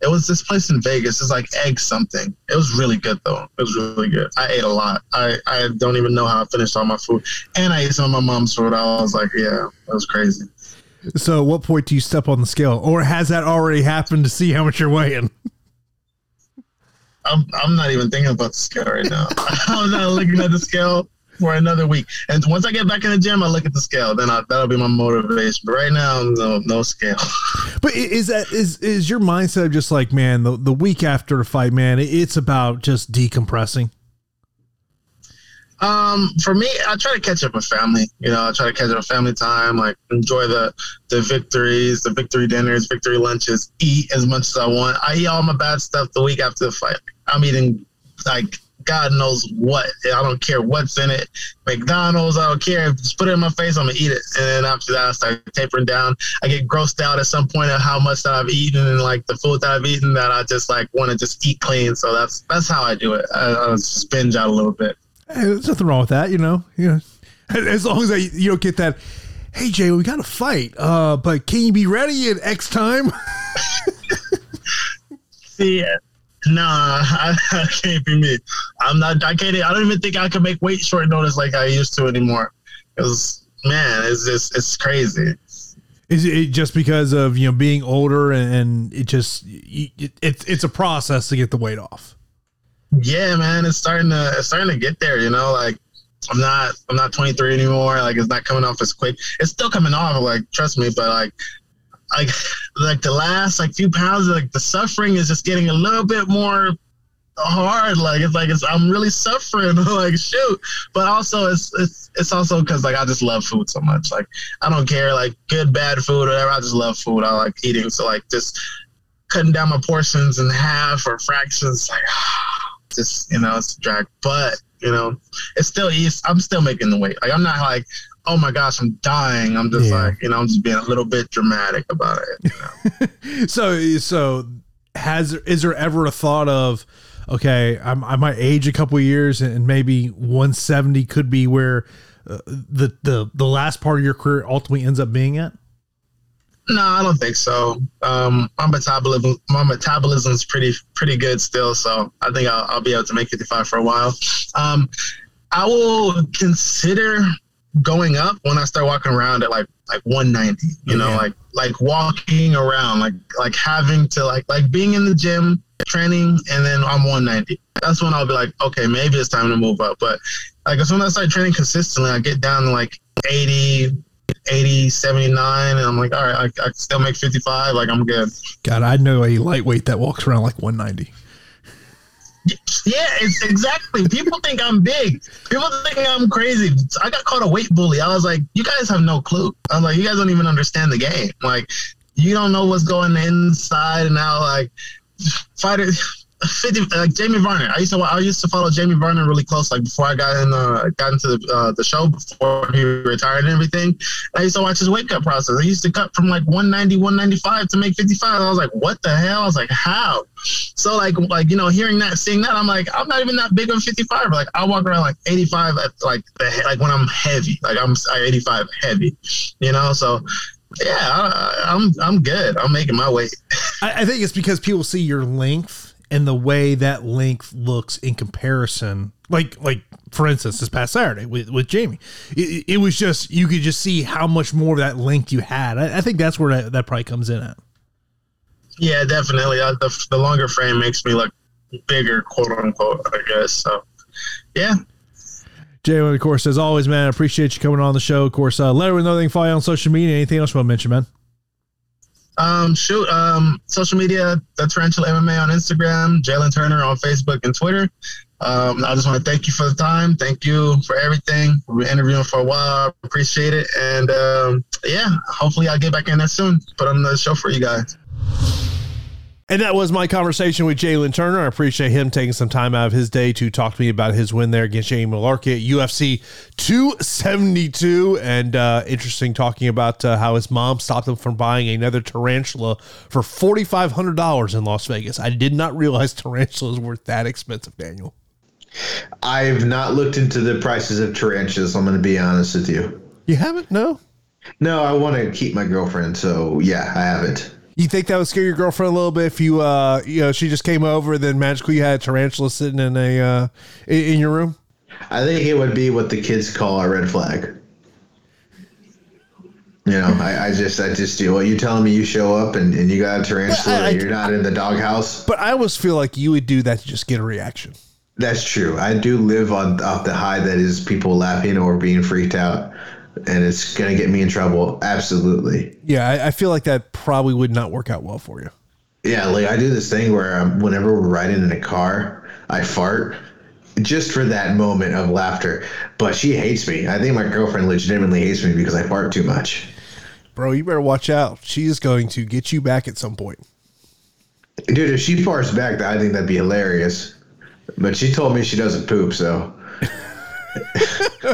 It was this place in Vegas. It's like egg something. It was really good though. It was really good. I ate a lot. I, I don't even know how I finished all my food, and I ate some of my mom's food. I was like, yeah, that was crazy. So, at what point do you step on the scale, or has that already happened to see how much you're weighing? I'm I'm not even thinking about the scale right now. I'm not looking at the scale. for another week. And once I get back in the gym, I look at the scale. Then I, that'll be my motivation. But right now, no, no scale. But is that is is your mindset just like man the the week after a fight, man? It's about just decompressing. Um, for me, I try to catch up with family. You know, I try to catch up with family time, like enjoy the the victories, the victory dinners, victory lunches, eat as much as I want. I eat all my bad stuff the week after the fight. I'm eating like God knows what. I don't care what's in it. McDonald's, I don't care. Just put it in my face, I'm gonna eat it. And then after that, I start tapering down. I get grossed out at some point of how much I've eaten and like the food that I've eaten that I just like want to just eat clean. So that's that's how I do it. I, I just binge out a little bit. Hey, there's nothing wrong with that, you know. You know, as long as I, you don't get that. Hey Jay, we got to fight. Uh, but can you be ready in X time? See, nah, I, I can't be me. I'm not. I can't. I don't even think I can make weight short notice like I used to anymore. Because man, it's just it's crazy. Is it just because of you know being older and, and it just it, it's it's a process to get the weight off? Yeah, man, it's starting to it's starting to get there. You know, like I'm not I'm not 23 anymore. Like it's not coming off as quick. It's still coming off. Like trust me, but like like like the last like few pounds, like the suffering is just getting a little bit more hard. Like it's like it's I'm really suffering. like shoot, but also it's it's it's also because like I just love food so much. Like I don't care like good bad food whatever. I just love food. I like eating. So like just cutting down my portions in half or fractions. Like just you know it's a drag, but you know it's still east. I'm still making the weight. Like I'm not like oh my gosh, I'm dying. I'm just yeah. like, you know, I'm just being a little bit dramatic about it. You know? so, so has is there ever a thought of, okay, I'm, I might age a couple years and maybe 170 could be where uh, the the the last part of your career ultimately ends up being at? No, I don't think so. Um, my metabolism, my metabolism is pretty pretty good still, so I think I'll, I'll be able to make 55 for a while. Um, I will consider going up when I start walking around at like like 190. You know, like like walking around, like like having to like like being in the gym, training, and then I'm 190. That's when I'll be like, okay, maybe it's time to move up. But like as soon as I start training consistently, I get down to like 80, 80, 79, and I'm like, all right, I, I still make 55. Like I'm good. God, I know a lightweight that walks around like 190. Yeah, it's exactly. People think I'm big. People think I'm crazy. I got called a weight bully. I was like, you guys have no clue. I'm like, you guys don't even understand the game. Like, you don't know what's going inside and out. Like, fighters 50 like Jamie Varner. I used to I used to follow Jamie Varner really close, like before I got in uh, got into the uh, the show before he retired and everything. I used to watch his weight cut process. He used to cut from like 190, 195 to make 55. I was like, what the hell? I was like, how? So like like you know, hearing that, seeing that, I'm like, I'm not even that big of 55. Like I walk around like 85 at like the like when I'm heavy. Like I'm 85 heavy, you know. So yeah, I, I'm I'm good. I'm making my weight. I, I think it's because people see your length and the way that length looks in comparison like like for instance this past saturday with, with jamie it, it was just you could just see how much more of that length you had i, I think that's where that, that probably comes in at yeah definitely uh, the, the longer frame makes me look bigger quote unquote i guess so yeah Jay, of course, as always, man, I appreciate you coming on the show. Of course, uh, let everyone know they can follow you on social media. Anything else you want to mention, man? Um, shoot, um, social media, the Tarantula MMA on Instagram, Jalin Turner on Facebook and Twitter. Um, I just want to thank you for the time. Thank you for everything. We've been interviewing for a while. Appreciate it. And um, yeah, hopefully I'll get back in there soon. Put on the show for you guys. And that was my conversation with Jalin Turner. I appreciate him taking some time out of his day to talk to me about his win there against Jamie Mullarkey at UFC 272. And uh, interesting talking about uh, how his mom stopped him from buying another tarantula for $4,500 in Las Vegas. I did not realize tarantulas were that expensive, Daniel. I've not looked into the prices of tarantulas. I'm going to be honest with you. You haven't? No? No, I want to keep my girlfriend. So, yeah, I haven't. You think that would scare your girlfriend a little bit if you, uh, you know, she just came over, and then magically you had a tarantula sitting in a, uh, in your room? I think it would be what the kids call a red flag. You know, I, I just, I just do. Well, you telling me you show up and, and you got a tarantula, I, I, you're not in the doghouse. But I always feel like you would do that to just get a reaction. That's true. I do live on off the high that is people laughing or being freaked out, and it's gonna get me in trouble. Absolutely. Yeah, I, I feel like that probably would not work out well for you. Yeah, like I do this thing where um, whenever we're riding in a car, I fart just for that moment of laughter. But she hates me. I think my girlfriend legitimately hates me because I fart too much. Bro, you better watch out. She is going to get you back at some point. Dude, if she farts back, I think that'd be hilarious. But she told me she doesn't poop, so.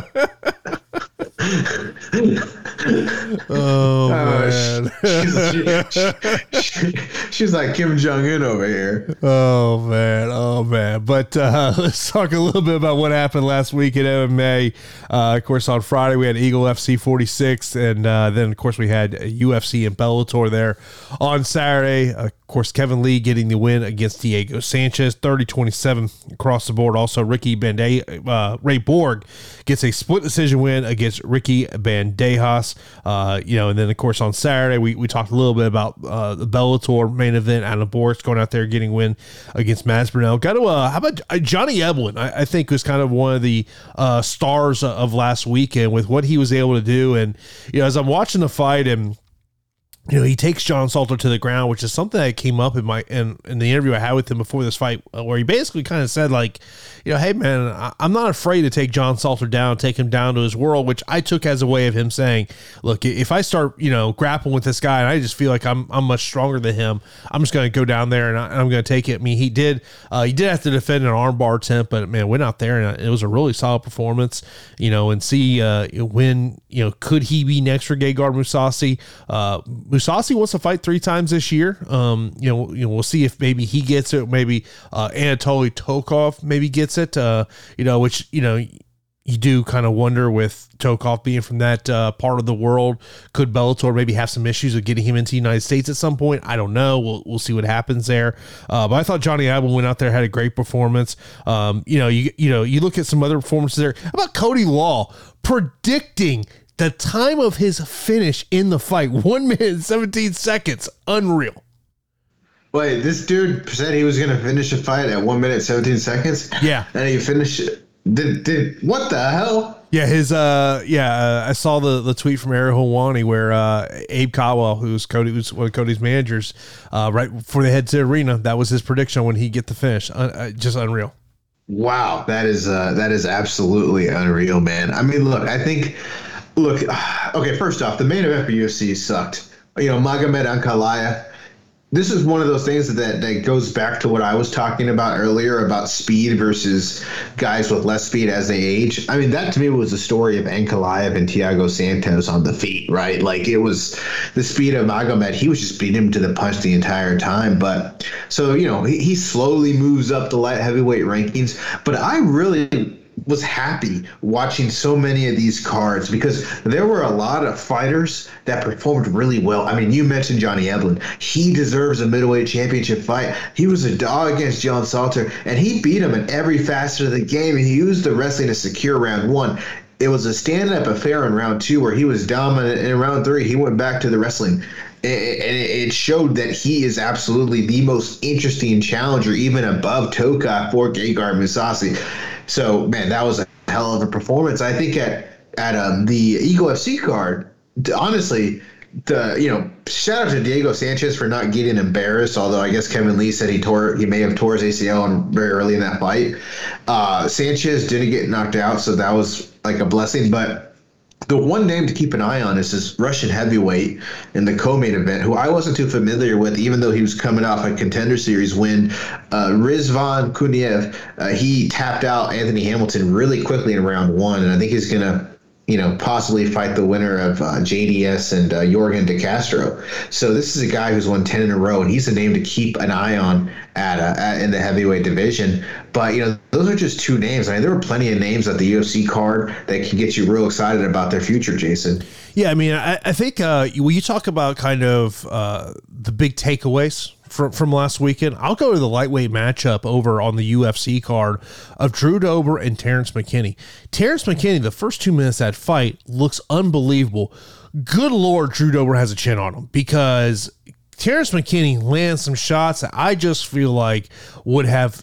Oh, Uh, man. she's, she- she- she's like Kim Jong Un over here. Oh man, oh man! But uh, let's talk a little bit about what happened last week at MMA. Uh, of course, on Friday we had Eagle FC 46, and uh, then of course we had UFC and Bellator there. On Saturday, of course, Kevin Lee getting the win against Diego Sanchez, 30-27 across the board. Also, Ricky Bande, uh, Ray Borg gets a split decision win against Ricky Bandejas. Uh, you know, and then of course on Saturday we, we talked a little bit about uh, the Bellator main event. Adam Borics going out there getting win against Mads Burnell. Got to uh, how about uh, Johnny Eblin? I, I think was kind of one of the uh, stars of last weekend with what he was able to do. And you know, as I'm watching the fight and you know, he takes John Salter to the ground, which is something that came up in my in, in the interview I had with him before this fight, uh, where he basically kind of said like, you know, hey man, I, I'm not afraid to take John Salter down, take him down to his world, which I took as a way of him saying, look, if I start, you know, grappling with this guy and I just feel like I'm I'm much stronger than him, I'm just going to go down there and, I, am going to take it. I mean, he did uh, he did have to defend an armbar attempt, but man, went out there and it was a really solid performance, you know, and see uh, when you know could he be next for Gegard Mousasi? Uh, Mousasi wants to fight three times this year. Um, you know, you know, we'll see if maybe he gets it. Maybe uh, Anatoly Tokov maybe gets it. Uh, you know, which you know you do kind of wonder with Tokov being from that uh, part of the world, could Bellator maybe have some issues with getting him into the United States at some point? I don't know. We'll, we'll see what happens there. Uh, but I thought Johnny Eblin went out there had a great performance. Um, you know, you you know you look at some other performances there. How about Cody Law predicting the time of his finish in the fight, one minute and 17 seconds. Unreal. Wait, this dude said he was gonna finish a fight at one minute seventeen seconds. Yeah. and he finished. it. Did did what the hell? Yeah, his uh yeah, uh, I saw the the tweet from Ariel Helwani where uh Abe Caldwell, who's Cody who's one of Cody's managers, uh right before they head to the arena, that was his prediction when he get the finish. Uh, uh, just unreal. Wow, that is uh, that is absolutely unreal, man. I mean, look, I think, look, okay. First off, the main event for UFC sucked. You know, Magomed Ankalaev. This is one of those things that that goes back to what I was talking about earlier about speed versus guys with less speed as they age. I mean, that to me was the story of Ankalaev and Thiago Santos on the feet, right? Like it was the speed of Magomed. He was just beating him to the punch the entire time. But so you know, he, he slowly moves up the light heavyweight rankings. But I really was happy watching so many of these cards because there were a lot of fighters that performed really well. I mean, you mentioned Johnny Eblin. He deserves a middleweight championship fight. He was a dog against John Salter, and he beat him in every facet of the game. And he used the wrestling to secure round one. It was a stand-up affair in round two where he was dominant. In round three, he went back to the wrestling and it showed that he is absolutely the most interesting challenger, even above Toka for Gegard Mousasi. So, man, that was a hell of a performance. I think at at um, the Eagle FC card, honestly, the you know shout out to Diego Sanchez for not getting embarrassed. Although I guess Kevin Lee said he tore he may have tore his ACL on very early in that fight. Uh, Sanchez didn't get knocked out, so that was like a blessing. But the one name to keep an eye on is this Russian heavyweight in the co-main event, who I wasn't too familiar with, even though he was coming off a contender series win. Uh, Rizvan Kuniev, uh, he tapped out Anthony Hamilton really quickly in round one, and I think he's gonna you know, possibly fight the winner of uh, JDS and uh, Yorgan De Castro. So this is a guy who's won ten in a row, and he's a name to keep an eye on at, uh, at in the heavyweight division. But you know, those are just two names. I mean, there were plenty of names at the UFC card that can get you real excited about their future, Jason. Yeah, I mean, I, I think uh, when you talk about kind of uh, the big takeaways from from last weekend, I'll go to the lightweight matchup over on the UFC card of Drew Dober and Terrence McKinney. Terrence McKinney, the first two minutes that fight looks unbelievable. Good lord, Drew Dober has a chin on him because Terrence McKinney lands some shots that I just feel like would have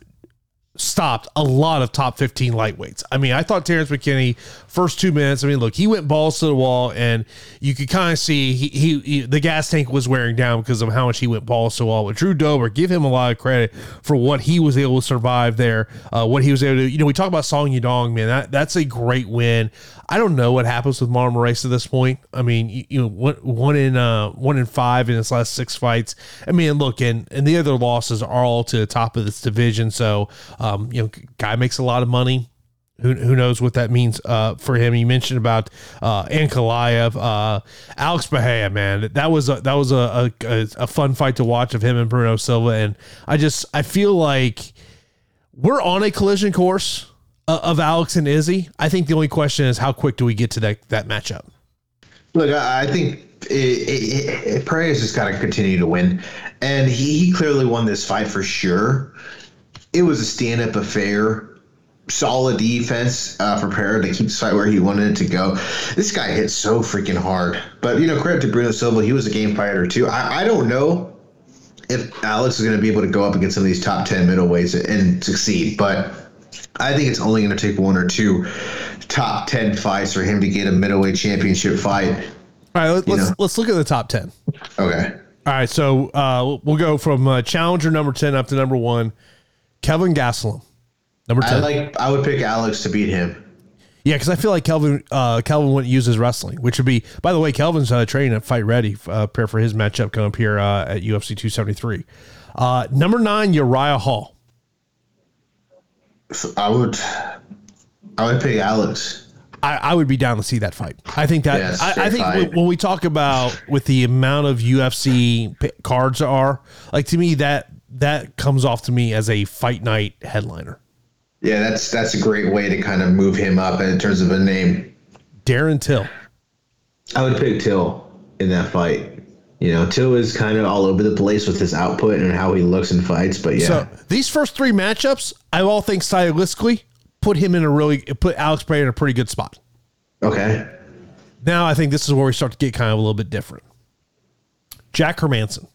stopped a lot of top 15 lightweights. I mean, I thought Terrence McKinney first two minutes. I mean, look, he went balls to the wall, and you could kind of see he, he, he, the gas tank was wearing down because of how much he went balls to the wall. But Drew Dober, give him a lot of credit for what he was able to survive there. Uh, what he was able to, you know, we talk about Song Yadong, man. That that's a great win. I don't know what happens with Marlon Moraes at this point. I mean, you, you know, one, one in uh, one in five in his last six fights. I mean, look, and and the other losses are all to the top of this division. So, um, you know, guy makes a lot of money. Who, who knows what that means uh, for him? You mentioned about uh, Ankalaev, uh, Alex Bahia, man. That was a, that was a, a, a fun fight to watch of him and Bruno Silva, and I just I feel like we're on a collision course uh, of Alex and Izzy. I think the only question is how quick do we get to that that matchup? Look, I think it, it, it, just got to continue to win, and he, he clearly won this fight for sure. It was a stand-up affair solid defense uh, for Pereira to keep the fight where he wanted it to go. This guy hit so freaking hard. But, you know, credit to Bruno Silva. He was a game fighter, too. I, I don't know if Alex is going to be able to go up against some of these top 10 middleweights and succeed. But I think it's only going to take one or two top 10 fights for him to get a middleweight championship fight. All right, let, let's, let's look at the top 10. Okay. All right, so uh, we'll go from uh, challenger number 10 up to number one, Kelvin Gastelum. Number ten. I like. I would pick Alex to beat him. Yeah, because I feel like Kelvin uh, Kelvin wouldn't use his wrestling, which would be. By the way, Kelvin's uh, training at Fight Ready, uh, prepare for his matchup coming up here uh, at UFC 273. Uh, number nine, Uriah Hall. I would. I would pick Alex. I, I would be down to see that fight. I think that Yes, I, I think fight. when we talk about with the amount of UFC cards are, like to me that that comes off to me as a fight night headliner. Yeah, that's that's a great way to kind of move him up in terms of a name. Darren Till. I would pick Till in that fight. You know, Till is kind of all over the place with his output and how he looks and fights, but yeah. So these first three matchups, I all think stylistically put him in a really put Alex Pereira in a pretty good spot. okay. Now I think this is where we start to get kind of a little bit different. Jack Hermansson.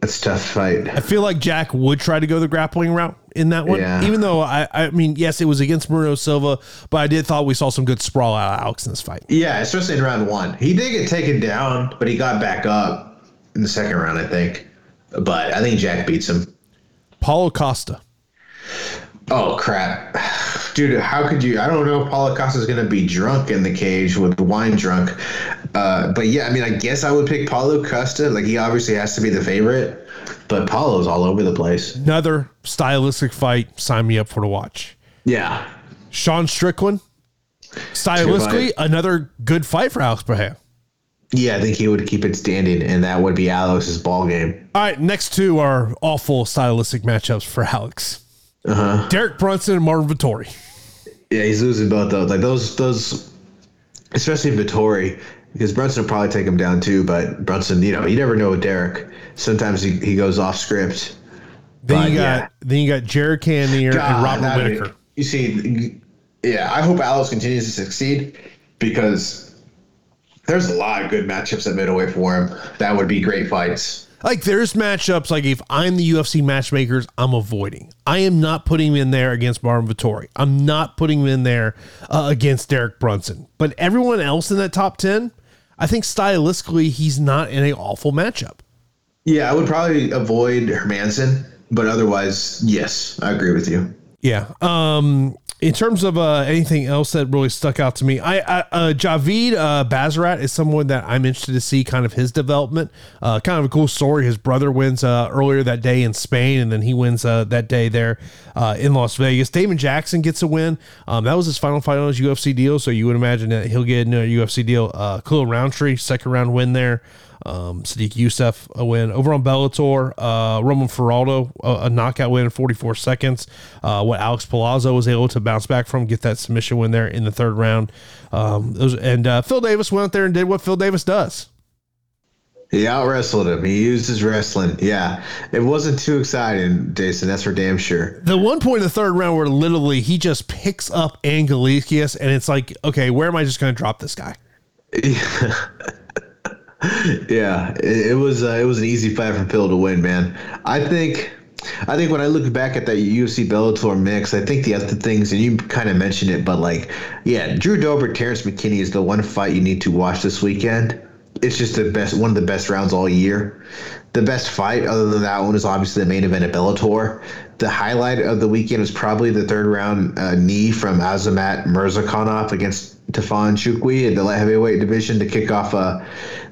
That's a tough fight. I feel like Jack would try to go the grappling route in that one. Yeah. Even though I, I mean, yes, it was against Bruno Silva, but I did thought we saw some good sprawl out of Alex in this fight. Yeah, especially in round one. He did get taken down, but he got back up in the second round, I think. But I think Jack beats him. Paulo Costa. Oh crap, dude! How could you? I don't know if Paulo is gonna be drunk in the cage with wine drunk. Uh, but yeah, I mean, I guess I would pick Paulo Costa. Like he obviously has to be the favorite, but Paulo's all over the place. Another stylistic fight. Sign me up for to watch. Yeah, Sean Strickland. Stylistically, another good fight for Alex Pereira. yeah, I think he would keep it standing, and that would be Alex's ball game. All right, next two are awful stylistic matchups for Alex. Uh-huh. Derek Brunson and Marvin Vettori. Yeah, he's losing both those. Like those, those, especially Vettori, because Brunson will probably take him down too. But Brunson, you know, you never know with Derek. Sometimes he, he goes off script. Then But, you got yeah. then you got Jared Cannonier and God, Robert that'd be- Whitaker. You see, yeah, I hope Alex continues to succeed because there's a lot of good matchups at middleweight for him. That would be great fights. Like there's matchups like if I'm the UFC matchmakers, I'm avoiding. I am not putting him in there against Marvin Vettori. I'm not putting him in there uh, against Derek Brunson. But everyone else in that top ten, I think stylistically he's not in a awful matchup. Yeah, I would probably avoid Hermansson, but otherwise, yes, I agree with you. Yeah. Um, in terms of uh, anything else that really stuck out to me, I, I uh, Javid uh, Basharat is someone that I'm interested to see kind of his development. Uh, kind of a cool story. His brother wins uh, earlier that day in Spain, and then he wins uh, that day there uh, in Las Vegas. Damon Jackson gets a win. Um, that was his final fight on his UFC deal, so you would imagine that he'll get a UFC deal. Uh, Khalil Rountree, second round win there. Um, Sadiq Youssef a win over on Bellator. Uh, Roman Feraldo a, a knockout win in 44 seconds. Uh, what Alex Polizzi was able to bounce back from, get that submission win there in the third round. Um, those and uh, Phil Davis went out there and did what Phil Davis does. He out wrestled him. He used his wrestling. Yeah, it wasn't too exciting, Jason. That's for damn sure. The one point in the third round where literally he just picks up Anglickas and it's like, okay, where am I just going to drop this guy? yeah, it, it was uh, it was an easy fight for Phil to win, man. I think I think when I look back at that UFC Bellator mix, I think the other things, and you kind of mentioned it, but like, yeah, Drew Dober, Terrence McKinney is the one fight you need to watch this weekend. It's just the best, one of the best rounds all year. The best fight, other than that one, is obviously the main event at Bellator. The highlight of the weekend was probably the third round uh, knee from Azamat Murzakanov against Tafon Nchukwi in the light heavyweight division to kick off uh,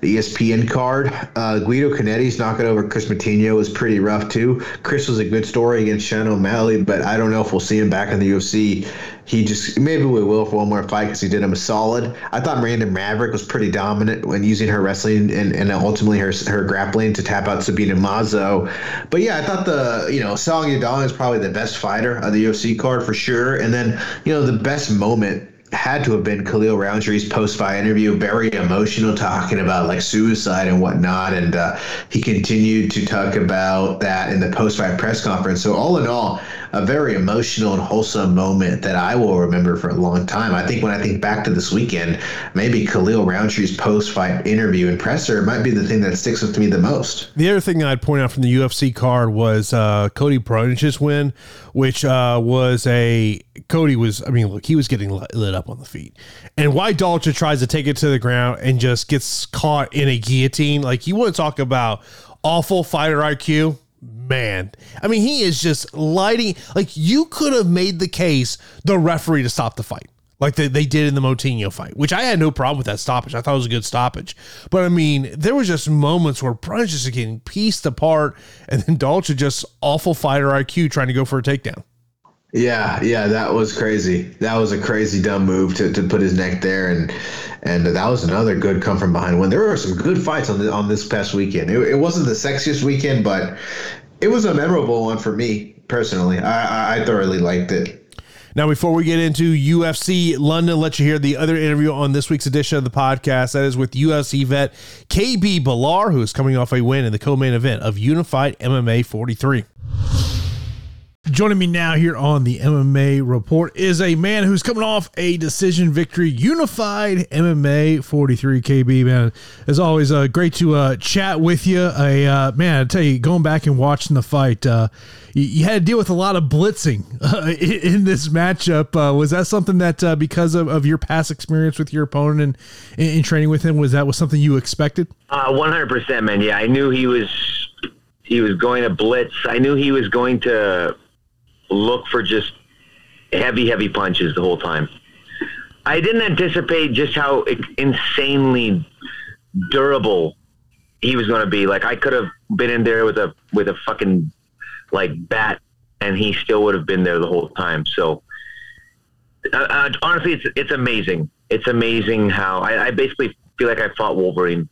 the ESPN card. Uh, Guido Cannetti's knocking over Chris Moutinho was pretty rough too. Chris was a good story against Sean O'Malley, but I don't know if we'll see him back in the UFC. He just maybe we will for one more fight because he did him a solid. I thought Miranda Maverick was pretty dominant when using her wrestling and, and ultimately her her grappling to tap out Sabina Mazo. But yeah, I thought the you know Song Yadong is probably the best fighter on the UFC card for sure. And then you know the best moment had to have been Khalil Rountree's post-fight interview, very emotional, talking about like suicide and whatnot, and uh, he continued to talk about that in the post-fight press conference. So all in all, a very emotional and wholesome moment that I will remember for a long time. I think when I think back to this weekend, maybe Khalil Rountree's post-fight interview and presser might be the thing that sticks with me the most. The other thing I'd point out from the UFC card was uh, Cody Brundage's win, which uh, was a Cody was. I mean, look, he was getting lit up on the feet, and why Dalcha tries to take it to the ground and just gets caught in a guillotine. Like you want to talk about awful fighter IQ man. I mean, he is just lighting. Like you could have made the case the referee to stop the fight, like they, they did in the Moutinho fight, which I had no problem with that stoppage. I thought it was a good stoppage. But I mean, there was just moments where Brunch just getting pieced apart, and then Dalcha just awful fighter IQ trying to go for a takedown. Yeah, yeah, that was crazy. That was a crazy dumb move to, to put his neck there, and and that was another good come from behind win. There were some good fights on the, on this past weekend. It, it wasn't the sexiest weekend, but it was a memorable one for me personally. I, I, thoroughly liked it. Now, before we get into UFC London, let you hear the other interview on this week's edition of the podcast. That is with UFC vet KB Bhullar, who is coming off a win in the co-main event of Unified MMA 43. Joining me now here on the MMA Report is a man who's coming off a decision victory, Unified MMA 43 KB. Man, as always, uh, great to uh, chat with you. A uh, man, I tell you, going back and watching the fight, uh, you, you, had to deal with a lot of blitzing uh, in, in, this matchup. Uh, was that something that, because of, of your past experience with your opponent and in, in, training with him, was that was something you expected? One hundred percent, man. Yeah, I knew he was he was going to blitz. I knew he was going to look for just heavy, heavy punches the whole time. I didn't anticipate just how insanely durable he was going to be. Like I could have been in there with a with a fucking like bat, and he still would have been there the whole time. So uh, uh, honestly, it's it's amazing. It's amazing how I, I basically feel like I fought Wolverine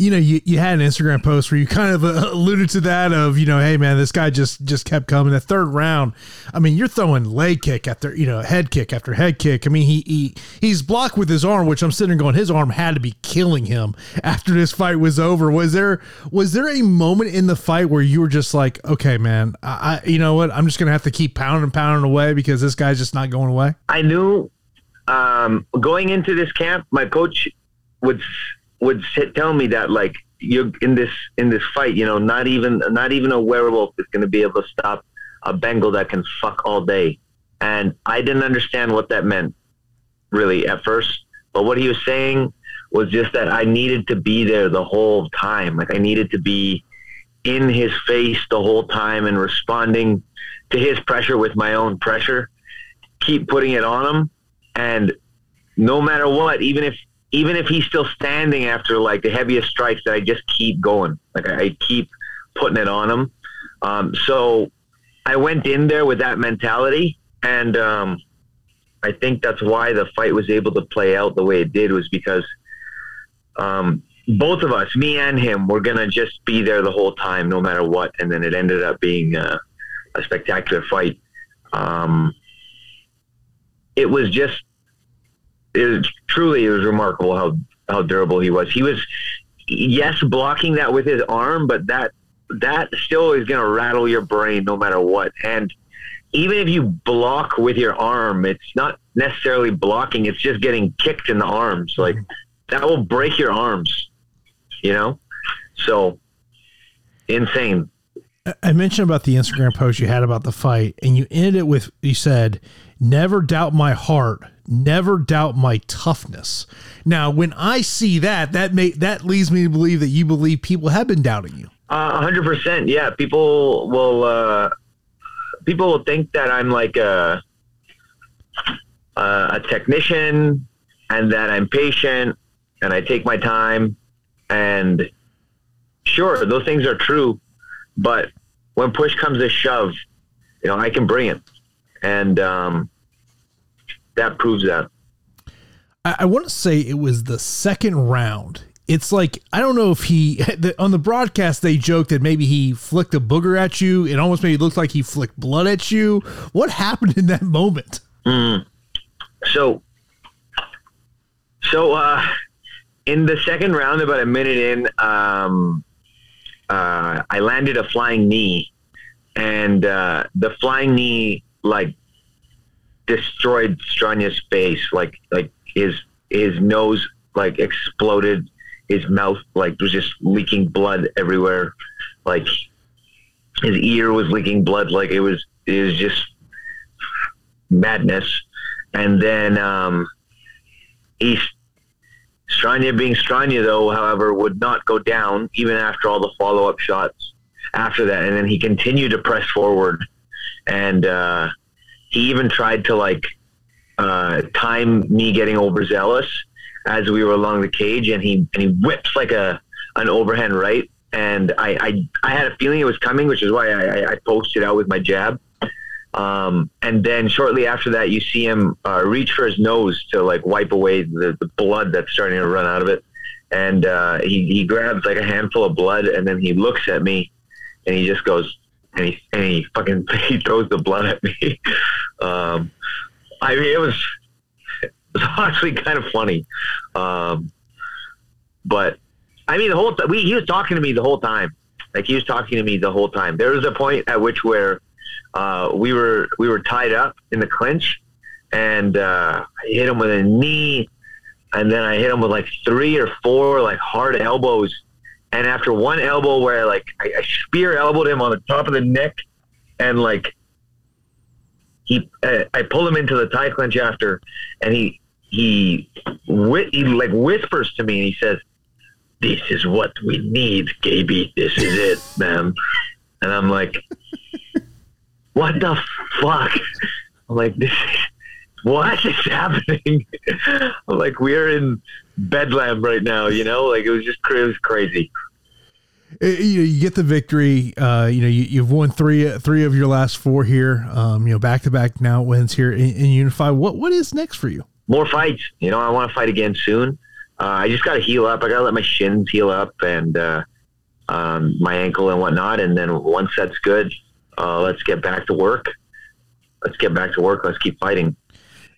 you know, you, you had an Instagram post where you kind of uh, alluded to that of, you know, hey man, this guy just just kept coming. The third round, I mean, you're throwing leg kick after, you know, head kick after head kick. I mean, he, he he's blocked with his arm, which I'm sitting there going, his arm had to be killing him after this fight was over. Was there was there a moment in the fight where you were just like, okay, man, I, I you know what, I'm just gonna have to keep pounding and pounding away because this guy's just not going away. I knew um, going into this camp, my coach would would tell me that like you're in this in this fight, you know, not even not even a werewolf is going to be able to stop a Bengal that can fuck all day. And I didn't understand what that meant really at first. But what he was saying was just that I needed to be there the whole time. Like I needed to be in his face the whole time and responding to his pressure with my own pressure. Keep putting it on him. And no matter what, even if even if he's still standing after like the heaviest strikes, that I just keep going. Like I, I keep putting it on him. Um, so I went in there with that mentality, and um, I think that's why the fight was able to play out the way it did. Was because um, both of us, me and him, were gonna just be there the whole time, no matter what. And then it ended up being uh, a spectacular fight. Um, it was just it truly it was remarkable how how durable he was. He was yes blocking that with his arm, but that that still is going to rattle your brain no matter what. And even if you block with your arm, it's not necessarily blocking; it's just getting kicked in the arms. Like that will break your arms, you know. So insane. I mentioned about the Instagram post you had about the fight, and you ended it with you said, "Never doubt my heart, never doubt my toughness." Now, when I see that, that may that leads me to believe that you believe people have been doubting you. A hundred percent. Yeah, people will. Uh, people will think that I'm like a a technician, and that I'm patient, and I take my time, and sure, those things are true, but when push comes to shove, you know, I can bring it, and um, that proves that. I, I want to say it was the second round. It's like I don't know if he on the broadcast they joked that maybe he flicked a booger at you. It almost made it look like he flicked blood at you. What happened in that moment? Mm. So, so uh, in the second round, about a minute in, um, uh, I landed a flying knee, and uh, the flying knee like destroyed Stranya's face. Like like his his nose like exploded. His mouth like was just leaking blood everywhere. Like his ear was leaking blood. Like it was it was just madness. And then um, he Stranya being Stranya, though, however, would not go down even after all the follow up shots after that. And then he continued to press forward. And uh, he even tried to like uh, time me getting overzealous as we were along the cage. And he, and he whips like a, an overhand right. And I, I, I had a feeling it was coming, which is why I, I posted out with my jab. Um, and then shortly after that, you see him uh, reach for his nose to like wipe away the, the blood that's starting to run out of it. And uh, he, he grabs like a handful of blood and then he looks at me and he just goes, and he, and he fucking he throws the blood at me. um, I mean, it was, it was actually kind of funny. Um, but I mean, the whole, th- we, he was talking to me the whole time. Like he was talking to me the whole time. There was a point at which where, uh, we were we were tied up in the clinch, and uh, I hit him with a knee, and then I hit him with like three or four like hard elbows, and after one elbow where I like I, I spear elbowed him on the top of the neck, and like he uh, I pull him into the tie clinch after, and he he he like whispers to me and he says, "This is what we need, Gaby. This is it, man." And I'm like, what the fuck? I'm like, this, is, what is happening? I'm like, we're in bedlam right now, you know? Like, it was just it was crazy. You, you get the victory. Uh, you know, you, have won three three of your last four here. Um, you know, back to back now wins here in, in Unify. What what is next for you? More fights. You know, I want to fight again soon. Uh, I just got to heal up. I got to let my shins heal up and uh, um, my ankle and whatnot. And then once that's good, uh, let's get back to work. Let's get back to work. Let's keep fighting.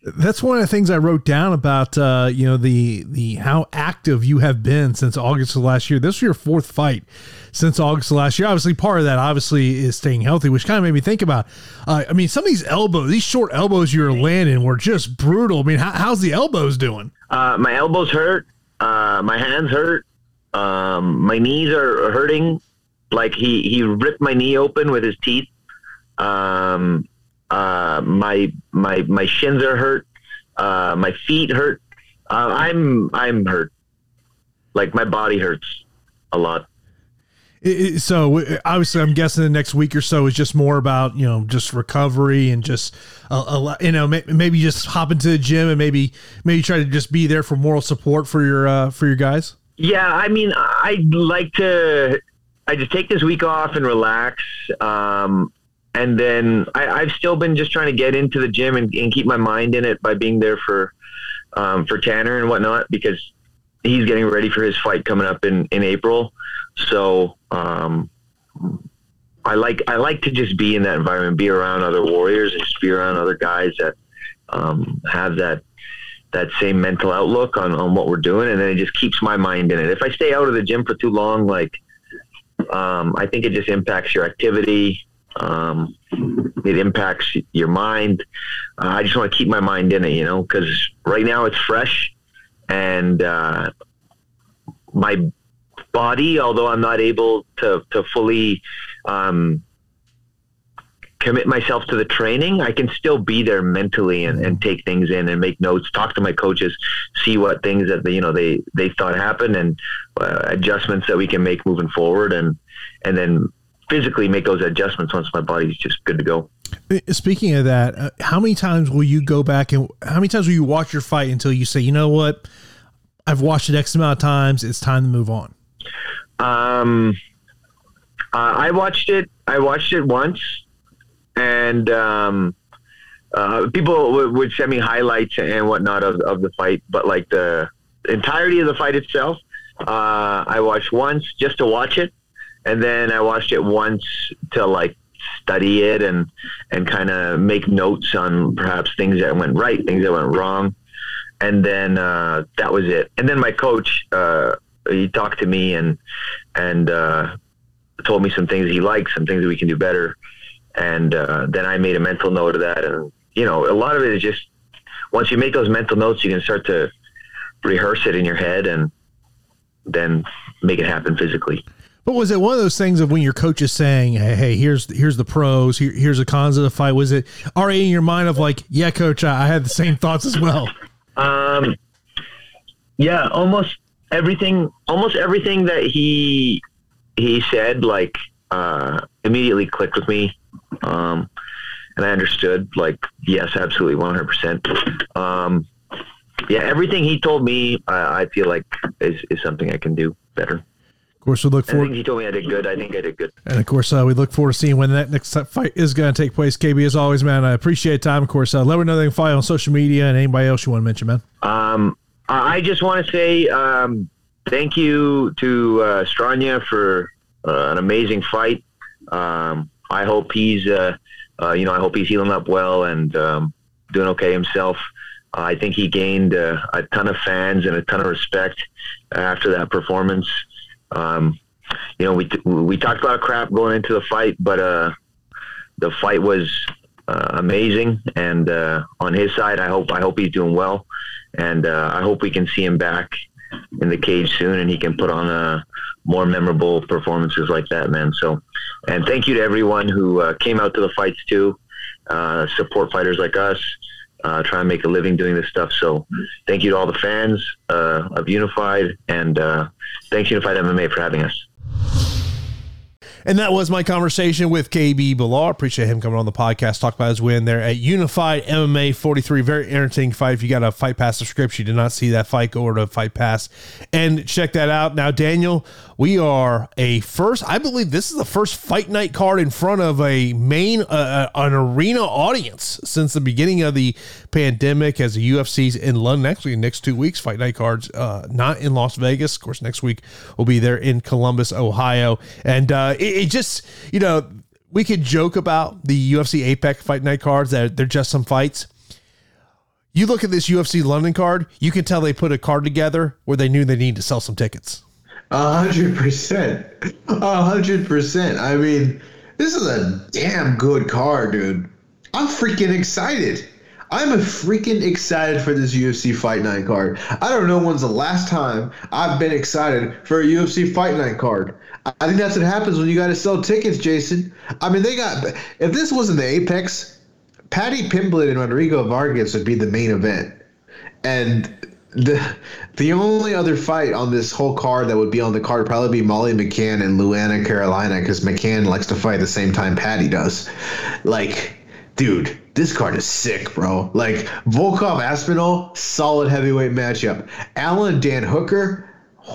That's one of the things I wrote down about uh, you know the the how active you have been since August of last year. This was your fourth fight since August of last year. Obviously, part of that obviously is staying healthy, which kind of made me think about. Uh, I mean, some of these elbows, these short elbows you were landing were just brutal. I mean, how, how's the elbows doing? Uh, my elbows hurt. Uh, my hands hurt. Um, my knees are hurting. Like he he ripped my knee open with his teeth. Um, uh, my my my shins are hurt. Uh, my feet hurt. Uh, I'm I'm hurt. Like my body hurts a lot. It, so obviously, I'm guessing the next week or so is just more about you know just recovery and just a, a, you know maybe just hop into the gym and maybe maybe try to just be there for moral support for your uh, for your guys. Yeah, I mean, I'd like to I just take this week off and relax. Um, and then I, have still been just trying to get into the gym and, and, keep my mind in it by being there for um, for Tanner and whatnot because he's getting ready for his fight coming up in, in April. So um, I like I like to just be in that environment, be around other warriors, and just be around other guys that um, have that that same mental outlook on, on what we're doing, and then it just keeps my mind in it. If I stay out of the gym for too long, like um, I think it just impacts your activity. Um, it impacts your mind. Uh, I just want to keep my mind in it, you know, because right now it's fresh, and uh, my body, although I'm not able to to fully um, commit myself to the training, I can still be there mentally and, and take things in and make notes, talk to my coaches, see what things that you know they they thought happened and uh, adjustments that we can make moving forward, and and then physically make those adjustments once my body's just good to go. Uh, speaking of that, uh, how many times will you go back and how many times will you watch your fight until you say, you know what, I've watched it X amount of times, it's time to move on? Um, uh, I watched it. I watched it once, and um, uh, people w- would send me highlights and whatnot of, of the fight, but like the entirety of the fight itself, uh, I watched once just to watch it, and then I watched it once to like study it and and kind of make notes on perhaps things that went right, things that went wrong, and then uh, that was it. And then my coach, uh, he talked to me and and uh, told me some things he likes, some things that we can do better, and uh, then I made a mental note of that. And you know, a lot of it is just once you make those mental notes, you can start to rehearse it in your head and then make it happen physically. But was it one of those things of when your coach is saying, "Hey, hey here's here's the pros, here, here's the cons of the fight"? Was it already in your mind of like, "Yeah, coach, I, I had the same thoughts as well"? Um, yeah, almost everything, almost everything that he he said, like uh, immediately clicked with me, um, and I understood. Like, yes, absolutely, one hundred percent. Um, yeah, everything he told me, I, I feel like is is something I can do better. Of course, we look forward. I think he told me I did good. I think I did good. And of course, uh, we look forward to seeing when that next fight is going to take place. KB, as always, man, I appreciate time. Of course, uh, let me know they can follow you on social media and anybody else you want to mention, man. Um, I just want to say um, thank you to uh, Stranya for uh, an amazing fight. Um, I hope he's, uh, uh, you know, I hope he's healing up well and um, doing okay himself. I think he gained uh, a ton of fans and a ton of respect after that performance. Um, you know, we we talked about crap going into the fight, but uh, the fight was uh, amazing. And uh, on his side, I hope I hope he's doing well, and uh, I hope we can see him back in the cage soon, and he can put on uh, more memorable performances like that, man. So, and thank you to everyone who uh, came out to the fights too, support fighters like us. Uh, try and make a living doing this stuff. So, thank you to all the fans uh, of Unified, and uh, thanks Unified MMA for having us. And that was my conversation with KB Bhullar. Appreciate him coming on the podcast, talk about his win there at Unified MMA 43. Very entertaining fight. If you got a Fight Pass subscription, you did not see that fight, go over to Fight Pass and check that out. Now, Daniel, we are a first, I believe this is the first fight night card in front of a main, uh, an arena audience since the beginning of the pandemic as the UFC's in London. Actually, next two weeks, fight night cards, uh, not in Las Vegas. Of course, next week we'll be there in Columbus, Ohio. And uh, it, it just, you know, we could joke about the UFC Apex fight night cards that they're just some fights. You look at this UFC London card, you can tell they put a card together where they knew they needed to sell some tickets. A hundred percent. A hundred percent. I mean, this is a damn good card, dude. I'm freaking excited. I'm a freaking excited for this UFC Fight Night card. I don't know when's the last time I've been excited for a UFC Fight Night card. I think that's what happens when you got to sell tickets, Jason. I mean, they got. If this wasn't the Apex, Paddy Pimblett and Rodrigo Vargas would be the main event, and the the only other fight on this whole card that would be on the card would probably be Molly McCann and Luana Carolina because McCann likes to fight the same time Paddy does. Like, dude, this card is sick, bro. Like Volkov Aspinall, solid heavyweight matchup. Allen Dan Hooker,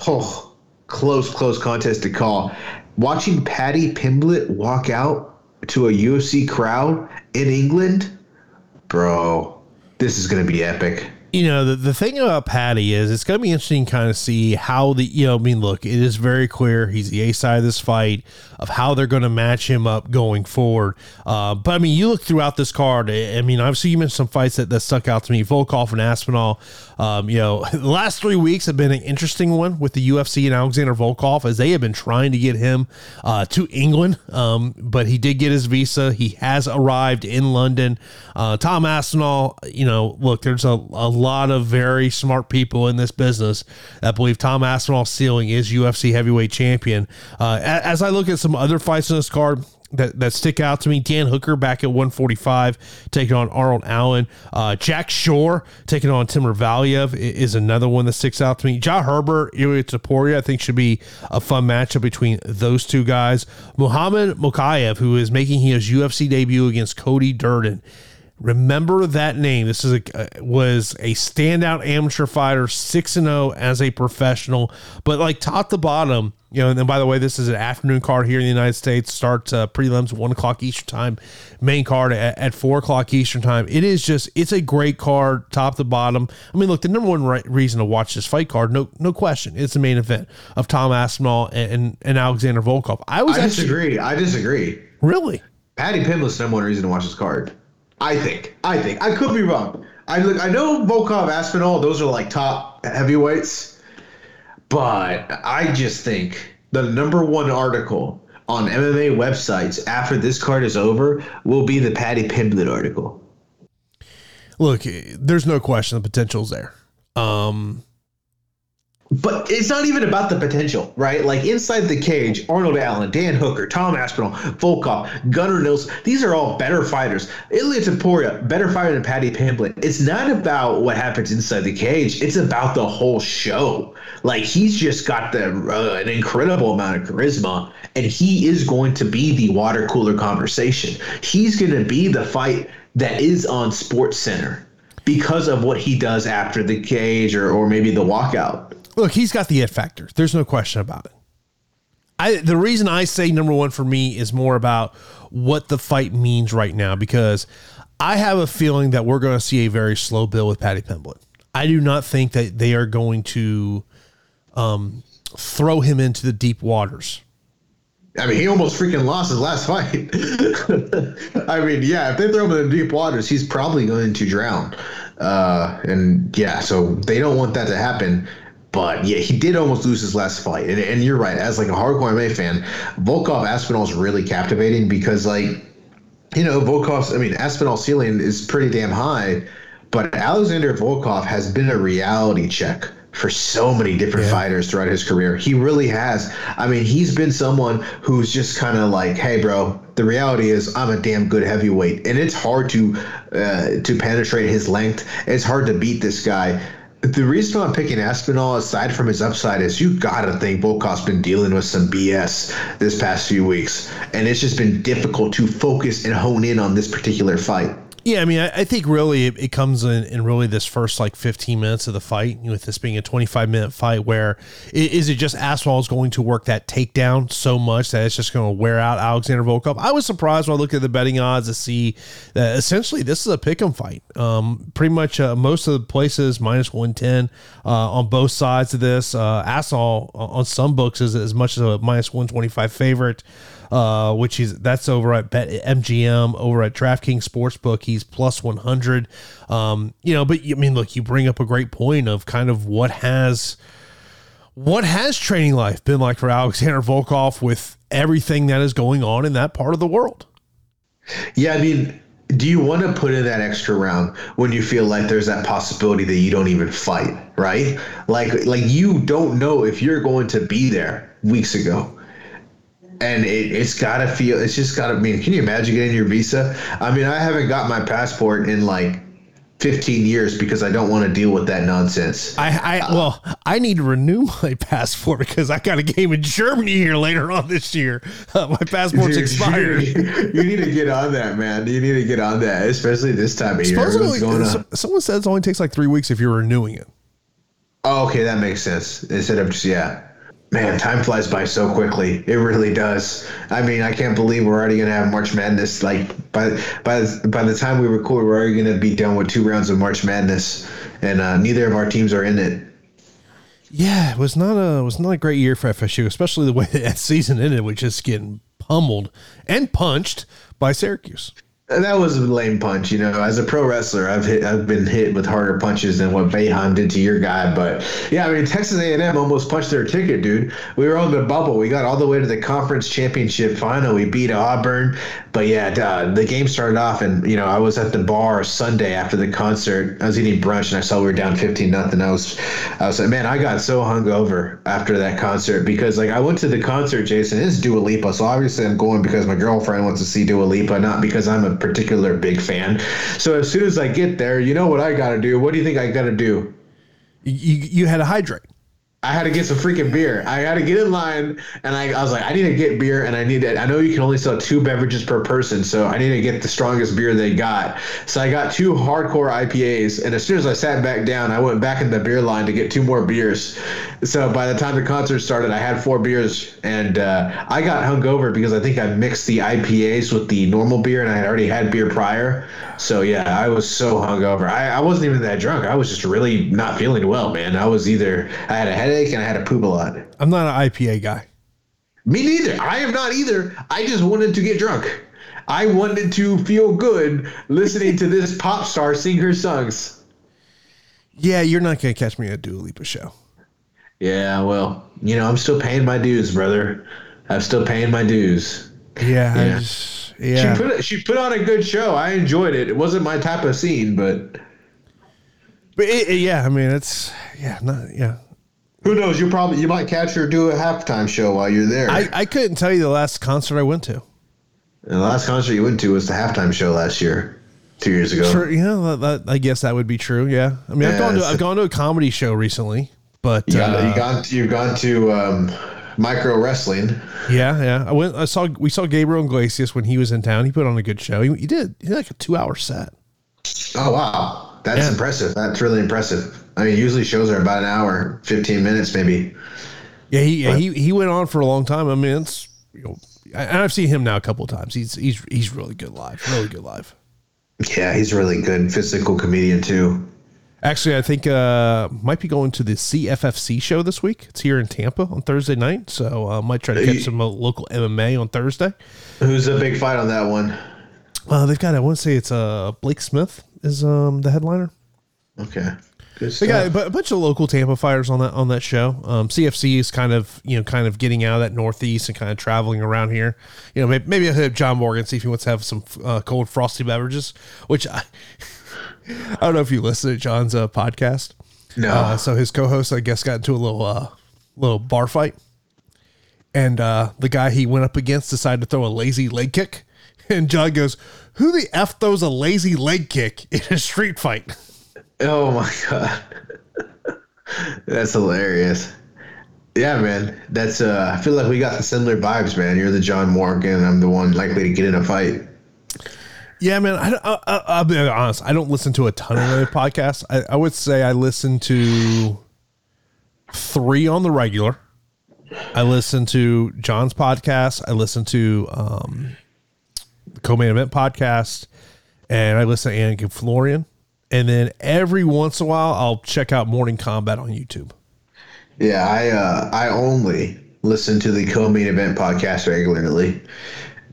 oh, close, close contest to call. Watching Paddy Pimblett walk out to a UFC crowd in England, bro, this is gonna be epic you know the, the thing about Paddy is it's going to be interesting to kind of see how the you know I mean look it is very clear he's the A side of this fight of how they're going to match him up going forward. Uh, but I mean you look throughout this card I mean obviously you mentioned some fights that, that stuck out to me Volkov and Aspinall. Um, you know the last three weeks have been an interesting one with the UFC and Alexander Volkov as they have been trying to get him uh, to England. Um, but he did get his visa. He has arrived in London. Uh, Tom Aspinall you know look there's a, a lot of very smart people in this business that believe Tom Aspinall's ceiling is UFC heavyweight champion. Uh, as I look at some other fights in this card, that, that stick out to me. Dan Hooker back at 145, taking on Arnold Allen. Uh, Jack Shore taking on Timur Valiev is another one that sticks out to me. Jai Herbert, Ilia Topuria, I think should be a fun matchup between those two guys. Muhammad Mokaev, who is making his UFC debut against Cody Durden. Remember that name. This is a was a standout amateur fighter, six and zero oh as a professional, but like top to bottom, you know. And then by the way, this is an afternoon card here in the United States. Starts uh, prelims one o'clock Eastern time, main card at, at, four o'clock Eastern time. It is just it's a great card, top to bottom. I mean, look, the number one right, reason to watch this fight card, no no question, it's the main event of Tom Aspinall and and, and Alexander Volkov. I was I actually, disagree. I disagree. Really, Paddy Pimblett's number one reason to watch this card. I think. I think. I could be wrong. I look. I know Volkov, Aspinall. Those are like top heavyweights, but I just think the number one article on MMA websites after this card is over will be the Paddy Pimblett article. Look, there's no question the potential's there. Um, but it's not even about the potential, right? Like inside the cage, Arnold Allen, Dan Hooker, Tom Aspinall, Volkov, Gunnar Nelson, these are all better fighters. Ilia Topuria, better fighter than Paddy Pimblett. It's not about what happens inside the cage. It's about the whole show. Like he's just got the uh, an incredible amount of charisma, and he is going to be the water cooler conversation. He's going to be the fight that is on Sports Center because of what he does after the cage or, or maybe the walkout. Look, he's got the it factor. There's no question about it. I the reason I say number one for me is more about what the fight means right now because I have a feeling that we're going to see a very slow build with Paddy Pimblett. I do not think that they are going to um, throw him into the deep waters. I mean, he almost freaking lost his last fight. I mean, yeah, if they throw him in the deep waters, he's probably going to drown. Uh, and yeah, so they don't want that to happen. But yeah, he did almost lose his last fight. And, and you're right. As like a hardcore MMA fan, Volkov Aspinall is really captivating because like, you know, Volkov's, I mean, Aspinall's ceiling is pretty damn high, but Alexander Volkov has been a reality check for so many different yeah. fighters throughout his career. He really has. I mean, he's been someone who's just kind of like, "Hey, bro, the reality is I'm a damn good heavyweight, and it's hard to uh, to penetrate his length. It's hard to beat this guy." The reason I'm picking Aspinall, aside from his upside, is you gotta think Volkov's been dealing with some BS this past few weeks, and it's just been difficult to focus and hone in on this particular fight. Yeah, I mean, I, I think really it, it comes in, in really this first like 15 minutes of the fight, with this being a 25 minute fight, where is it just Aspinall is going to work that takedown so much that it's just going to wear out Alexander Volkov? I was surprised when I looked at the betting odds to see that essentially this is a pick 'em fight. Um, pretty much uh, most of the places minus 110 uh, on both sides of this. Uh, Aspinall on some books is as much as a minus 125 favorite uh, which is that's over at Bet MGM over at DraftKings Sportsbook. He's plus one hundred. Um, you know, but I mean, look, you bring up a great point of kind of what has what has training life been like for Alexander Volkov with everything that is going on in that part of the world. Yeah, I mean, do you want to put in that extra round when you feel like there's that possibility that you don't even fight, right? Like like you don't know if you're going to be there weeks ago and it, has got to feel it's just got to I mean can you imagine getting your visa? I mean i haven't got my passport in like 15 years because i don't want to deal with that nonsense. I i uh, well i need to renew my passport because i got a game in germany here later on this year. Uh, my passport's dude, expired. you need to get on that man. You need to get on that especially this time of Supposedly, year only, someone says it only takes like three weeks if you're renewing it. Oh okay that makes sense. Instead of just yeah Man, time flies by so quickly. It really does. I mean, I can't believe we're already gonna have March Madness. Like by by by the time we record, we're already gonna be done with two rounds of March Madness, and uh, neither of our teams are in it. Yeah, it was not a was not a great year for FSU, especially the way that season ended, which is getting pummeled and punched by Syracuse that was a lame punch, you know. As a pro wrestler, I've hit, I've been hit with harder punches than what Boeheim did to your guy. But yeah, I mean, Texas A&M almost punched their ticket, dude. We were on the bubble. We got all the way to the conference championship final. We beat Auburn, but yeah, uh, the game started off, and you know, I was at the bar Sunday after the concert. I was eating brunch, and I saw we were down fifteen nothing. I was, I was like, man, I got so hungover after that concert because like I went to the concert, Jason. It's Dua Lipa, so obviously I'm going because my girlfriend wants to see Dua Lipa, not because I'm a particular big fan. So as soon as I get there, you know what I got to do? What do you think I got to do? You you had to hydrate. I had to get some freaking beer. I had to get in line, and I, I was like, I need to get beer, and I need to. I know you can only sell two beverages per person, so I need to get the strongest beer they got. So I got two hardcore IPAs, and as soon as I sat back down, I went back in the beer line to get two more beers. So by the time the concert started, I had four beers, and uh, I got hungover because I think I mixed the IPAs with the normal beer, and I had already had beer prior. So yeah, I was so hungover. I, I wasn't even that drunk. I was just really not feeling well, man. I was either I had a headache and I had to poop a lot. I'm not an IPA guy. Me neither. I am not either. I just wanted to get drunk. I wanted to feel good listening to this pop star sing her songs. Yeah, you're not gonna catch me at a Dua Lipa show. Yeah, well, you know, I'm still paying my dues, brother. I'm still paying my dues. Yeah, Yeah. just- yeah. She put she put on a good show. I enjoyed it. It wasn't my type of scene, but but it, it- yeah, I mean, it's yeah, not yeah. Who knows? You probably you might catch her do a halftime show while you're there. I, I couldn't tell you the last concert I went to. And the last concert you went to was the halftime show last year, two years ago. True, yeah, that, that, I guess that would be true. Yeah, I mean, I've gone to I've gone to a comedy show recently, but You got, uh, you gone you've gone to um, micro wrestling. yeah, yeah. I went. I saw we saw Gabriel Iglesias when he was in town. He put on a good show. He, he did. He did like a two hour set. Oh wow, that's Yeah. impressive. That's really impressive. I mean, usually shows are about an hour, fifteen minutes, maybe. Yeah, he he he went on for a long time. I mean, it's you know, and I've seen him now a couple of times. He's he's he's really good live. Really good live. Yeah, he's really good physical comedian too. Actually, I think uh might be going to the CFFC show this week. It's here in Tampa on Thursday night, so uh, might try to catch some uh, local MMA on Thursday. Who's a big fight on that one? Uh, they've got I want to say it's uh Blake Smith is um the headliner. Okay, good They stuff. got a bunch of local Tampa fighters on that on that show. Um, CFC is kind of you know kind of getting out of that Northeast and kind of traveling around here. You know, maybe, maybe I'll hit up John Morgan see if he wants to have some uh, cold frosty beverages. Which I, I don't know if you listen to John's uh, podcast. No. Uh, so his co-host, I guess, got into a little uh, little bar fight, and uh, the guy he went up against decided to throw a lazy leg kick, and John goes, "Who the f throws a lazy leg kick in a street fight?" Oh my god, that's hilarious. Yeah, man. That's uh. I feel like we got the similar vibes, man. You're the John Morgan. I'm the one likely to get in a fight. Yeah, man. I, don't- I, I, I'll be honest. I don't listen to a ton of other podcasts. I, I would say I listen to three on the regular. I listen to John's podcast. I listen to um, the Co-Main Event podcast, and I listen to Anik and Florian. And then every once in a while, I'll check out Morning Combat on YouTube. Yeah, I uh, I only listen to the co-main event podcast regularly,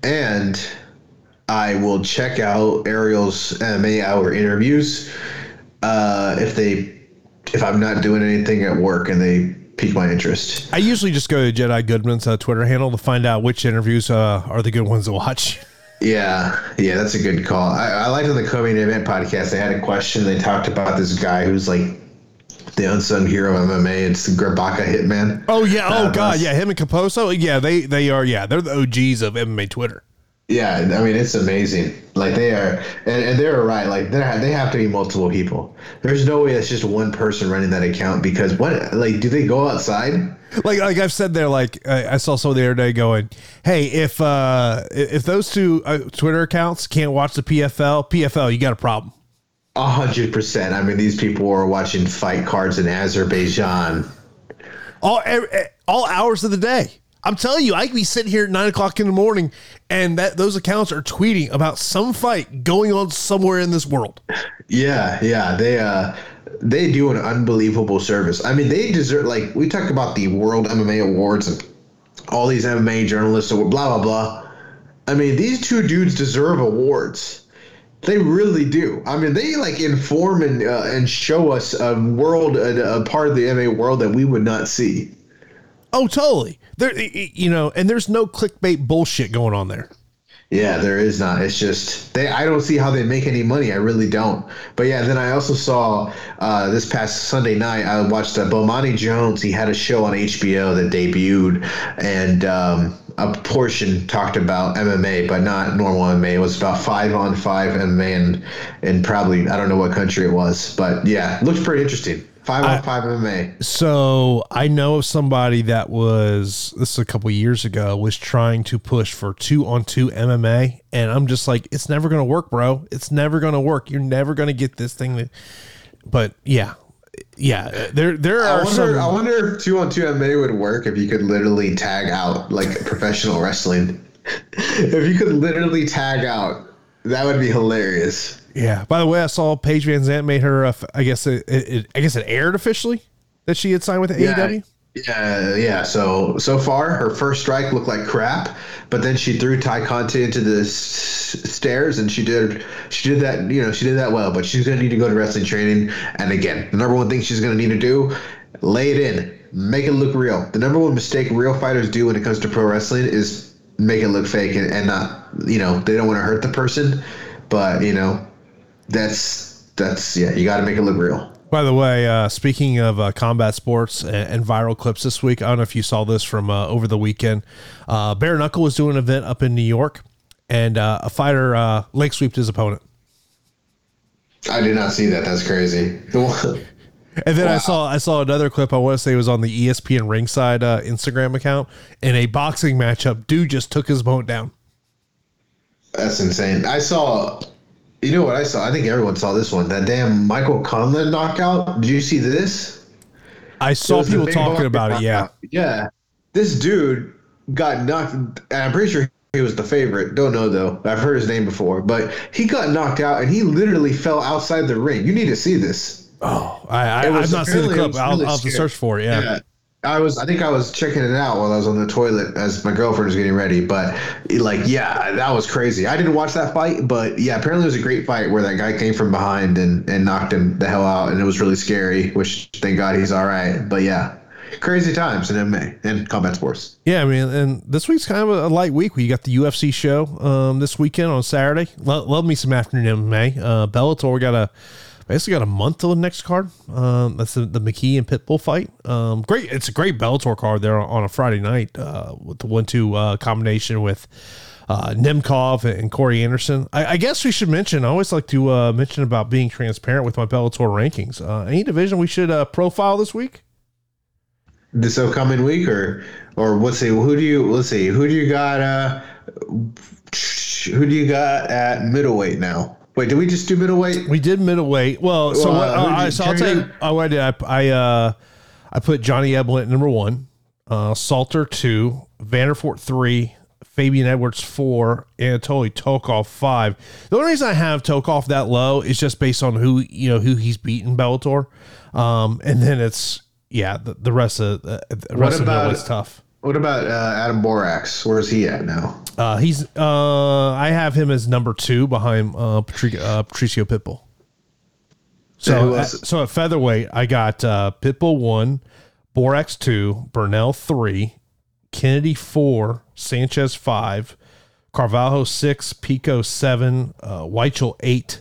and I will check out Ariel's MMA hour interviews uh, if they if I'm not doing anything at work and they pique my interest. I usually just go to Jed I. Goodman's uh, Twitter handle to find out which interviews uh, are the good ones to watch. Yeah, yeah, that's a good call. I, I liked on the co-main event podcast. They had a question. They talked about this guy who's like the unsung hero of MMA. It's the Grabaka Hitman. Oh yeah. Oh god. that's- Yeah. Him and Caposa. Yeah. They they are. Yeah. They're the OGs of MMA Twitter. Yeah, I mean it's amazing. Like they are, and, and they're right. Like they they have to be multiple people. There's no way it's just one person running that account because what? Like, do they go outside? Like like I've said there. Like I, I saw someone the other day going, "Hey, if uh if those two uh, Twitter accounts can't watch the PFL, PFL, you got a problem." A hundred percent. I mean, these people are watching fight cards in Azerbaijan. All all hours of the day. I'm telling you, I could be sitting here at nine o'clock in the morning, and that those accounts are tweeting about some fight going on somewhere in this world. Yeah, yeah. They uh they do an unbelievable service. I mean, they deserve like we talk about the World MMA Awards and all these MMA journalists or blah blah blah. I mean, these two dudes deserve awards. They really do. I mean, they like inform and uh, and show us a world, a, a part of the MMA world that we would not see. Oh, totally. There, you know, and there's no clickbait bullshit going on there. Yeah, there is not. It's just they. I don't see how they make any money. I really don't. But yeah, then I also saw uh, this past Sunday night. I watched uh, Bomani Jones. He had a show on HBO that debuted, and um, a portion talked about MMA, but not normal MMA. It was about five on five MMA, and and probably I don't know what country it was, but yeah, looked pretty interesting. Five on five MMA. So I know of somebody that was this is a couple years ago was trying to push for two on two MMA, and I'm just like, it's never gonna work, bro. It's never gonna work. You're never gonna get this thing. That, but yeah, yeah, there there I are wonder. some. I wonder if two on two MMA would work if you could literally tag out like professional wrestling. if you could literally tag out, that would be hilarious. Yeah. By the way, I saw Paige VanZant made her. Uh, I guess it, it, I guess it aired officially that she had signed with Yeah. AEW. Yeah, yeah. So so far, her first strike looked like crap, but then she threw Tay Conti into the s- stairs, and she did she did that. You know, she did that well. But she's gonna need to go to wrestling training. And again, the number one thing she's gonna need to do, lay it in, make it look real. The number one mistake real fighters do when it comes to pro wrestling is make it look fake and, and not. You know, they don't want to hurt the person, but you know, that's that's yeah. You got to make it look real. By the way, uh, speaking of uh, combat sports and, and viral clips this week, I don't know if you saw this from uh, over the weekend. Uh, Bare Knuckle was doing an event up in New York, and uh, a fighter uh, leg sweeped his opponent. I did not see that. That's crazy. And then I saw I saw another clip. I want to say it was on the ESPN Ringside uh, Instagram account in a boxing matchup. Dude just took his opponent down. That's insane. I saw, you know what I saw? I think everyone saw this one. That damn Michael Conlan knockout. Did you see this? I saw people talking about it. Yeah. Yeah. This dude got knocked. and I'm pretty sure he was the favorite. Don't know though. I've heard his name before, but he got knocked out and he literally fell outside the ring. You need to see this. Oh, I, I, I've not seen the clip. was I'll, I'll have to search for it. Yeah. I was, I think I was checking it out while I was on the toilet as my girlfriend was getting ready. But like, yeah, that was crazy. I didn't watch that fight, but yeah, apparently it was a great fight where that guy came from behind and, and knocked him the hell out. And it was really scary, which thank God he's all right. But yeah, crazy times in MMA and combat sports. Yeah, I mean, and this week's kind of a, light week. We got the UFC show um, this weekend on Saturday. Lo- love me some afternoon MMA. Uh, Bellator we got a basically got a month till the next card. Um, that's the, the McKee and Pitbull fight. Um, great, it's a great Bellator card there on, a Friday night uh, with the one-two uh, combination with. Uh, Nemkov and Corey Anderson. I, I guess we should mention. I always like to uh, mention about being transparent with my Bellator rankings. Uh, any division we should uh, profile this week? This upcoming week, or or let's see, who do you let's see, who do you got? Uh, who do you got at middleweight now? Wait, did we just do middleweight? We did middleweight. Well, so, what, uh, uh, so I'll tell you. Terry- I what I did. I I, uh, I put Johnny Eblin at number one, uh, Salter two, Vanderfort three, Fabian Edwards four, Anatoly Tokov five. The only reason I have Tokov that low is just based on who you know who he's beaten Bellator, um, and then it's yeah the, the rest of the, the rest of about- middleweight's tough. What about uh, Adam Borics? Where's he at now? Uh, he's uh, I have him as number two behind uh, Patri- uh, Patricio Pitbull. So, at, so at featherweight, I got uh, Pitbull one, Borics two, Burnell three, Kennedy four, Sanchez five, Carvalho six, Pico seven, uh, Weichel eight,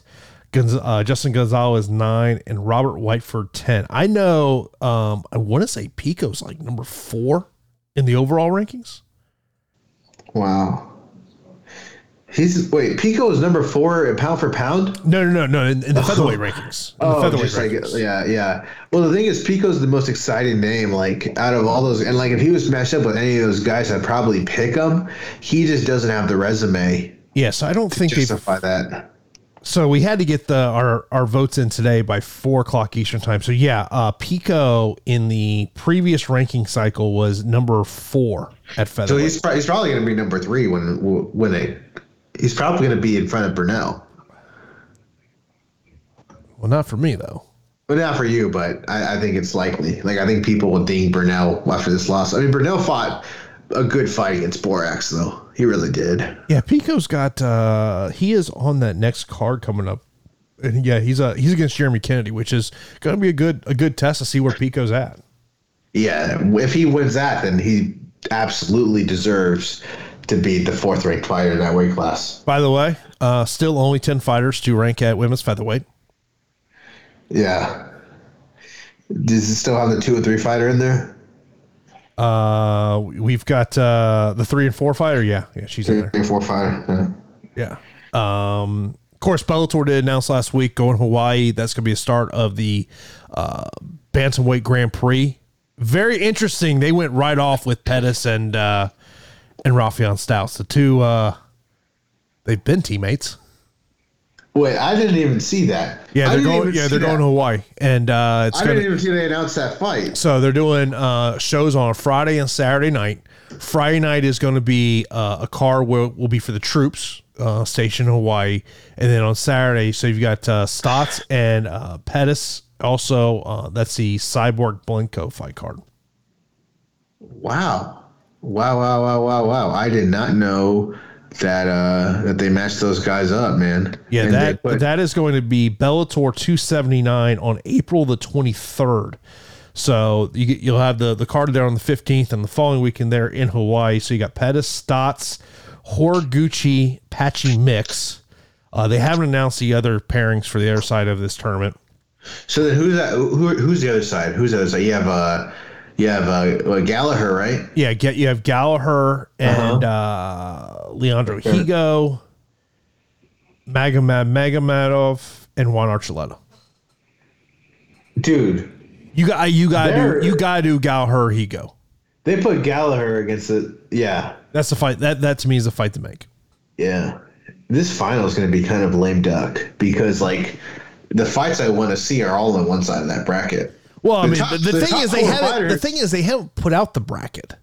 Gonz- uh, Justin Gonzalez nine, and Robert Whiteford ten. I know. Um, I want to say Pico's like number four in the overall rankings. Wow. He's wait. Pico is number four pound for pound. No, no, no, no. In, in the oh, featherweight rankings. In the Oh, featherweight just like rankings. yeah, yeah. Well, the thing is, Pico's the most exciting name. Like out of all those, and like if he was matched up with any of those guys, I'd probably pick him. He just doesn't have the resume Yeah, so I don't think justify that. So we had to get the our our votes in today by four o'clock Eastern time. So yeah, uh, Pico in the previous ranking cycle was number four at So he's pro- he's probably going to be number three when when they. He's probably going to be in front of Burnell. well, not for me though. But not for you, but I, I think it's likely. Like I think people will ding Burnell after this loss. I mean, Burnell fought a good fight against Borics, though. He really did. Yeah, Pico's got. uh He is on that next card coming up, and yeah, he's uh he's against Jeremy Kennedy, which is going to be a good a good test to see where Pico's at. Yeah, if he wins that, then he absolutely deserves to be the fourth ranked fighter in that weight class. By the way, uh, still only 10 fighters to rank at women's featherweight. Yeah. Does it still have the two or three fighter in there? Uh, we've got uh, the three and four fighter. Yeah, yeah, she's in Three there. and four fighter. Yeah. Yeah. Um, of course, Bellator did announce last week going to Hawaii. That's going to be a start of the uh, bantamweight Grand Prix. Very interesting. They went right off with Pettis and uh, and Raufeon Stots. The two, uh, they've been teammates. Wait, I didn't even see that. Yeah, I they're going. Yeah, they're going that. to Hawaii, and uh, it's I going didn't even see they announced that fight. So they're doing uh, shows on a Friday and Saturday night. Friday night is going to be uh, a car will will be for the troops uh, stationed in Hawaii, and then on Saturday, so you've got uh, Stots and uh, Pettis. Also, uh, that's the Cyborg Blencowe fight card. Wow. Wow, wow, wow, wow, wow. I did not know that uh that they matched those guys up, man. Yeah, And that put- that is going to be Bellator 279 on April the 23rd. So you get, you'll have the the card there on the 15th, and the following weekend there in Hawaii. So you got Pettis, Stots, Horiguchi, Patchy Mix. Uh, they haven't announced the other pairings for the other side of this tournament. So then who's that who, who's the other side? Who's the other side? You have uh you have uh Gallagher, right? Yeah, get you have Gallagher and uh, Leandro Higo, Magomed Magomedov, and Juan Archuleta. Dude, You got you got to you got to do Gallagher Higo. they put Gallagher against the yeah. That's the fight. That that to me is a fight to make. Yeah. This final is going to be kind of lame duck because like the fights I want to see are all on one side of that bracket. Well, I The mean, top- the, the the thing is they haven't. The thing is they haven't put out the bracket.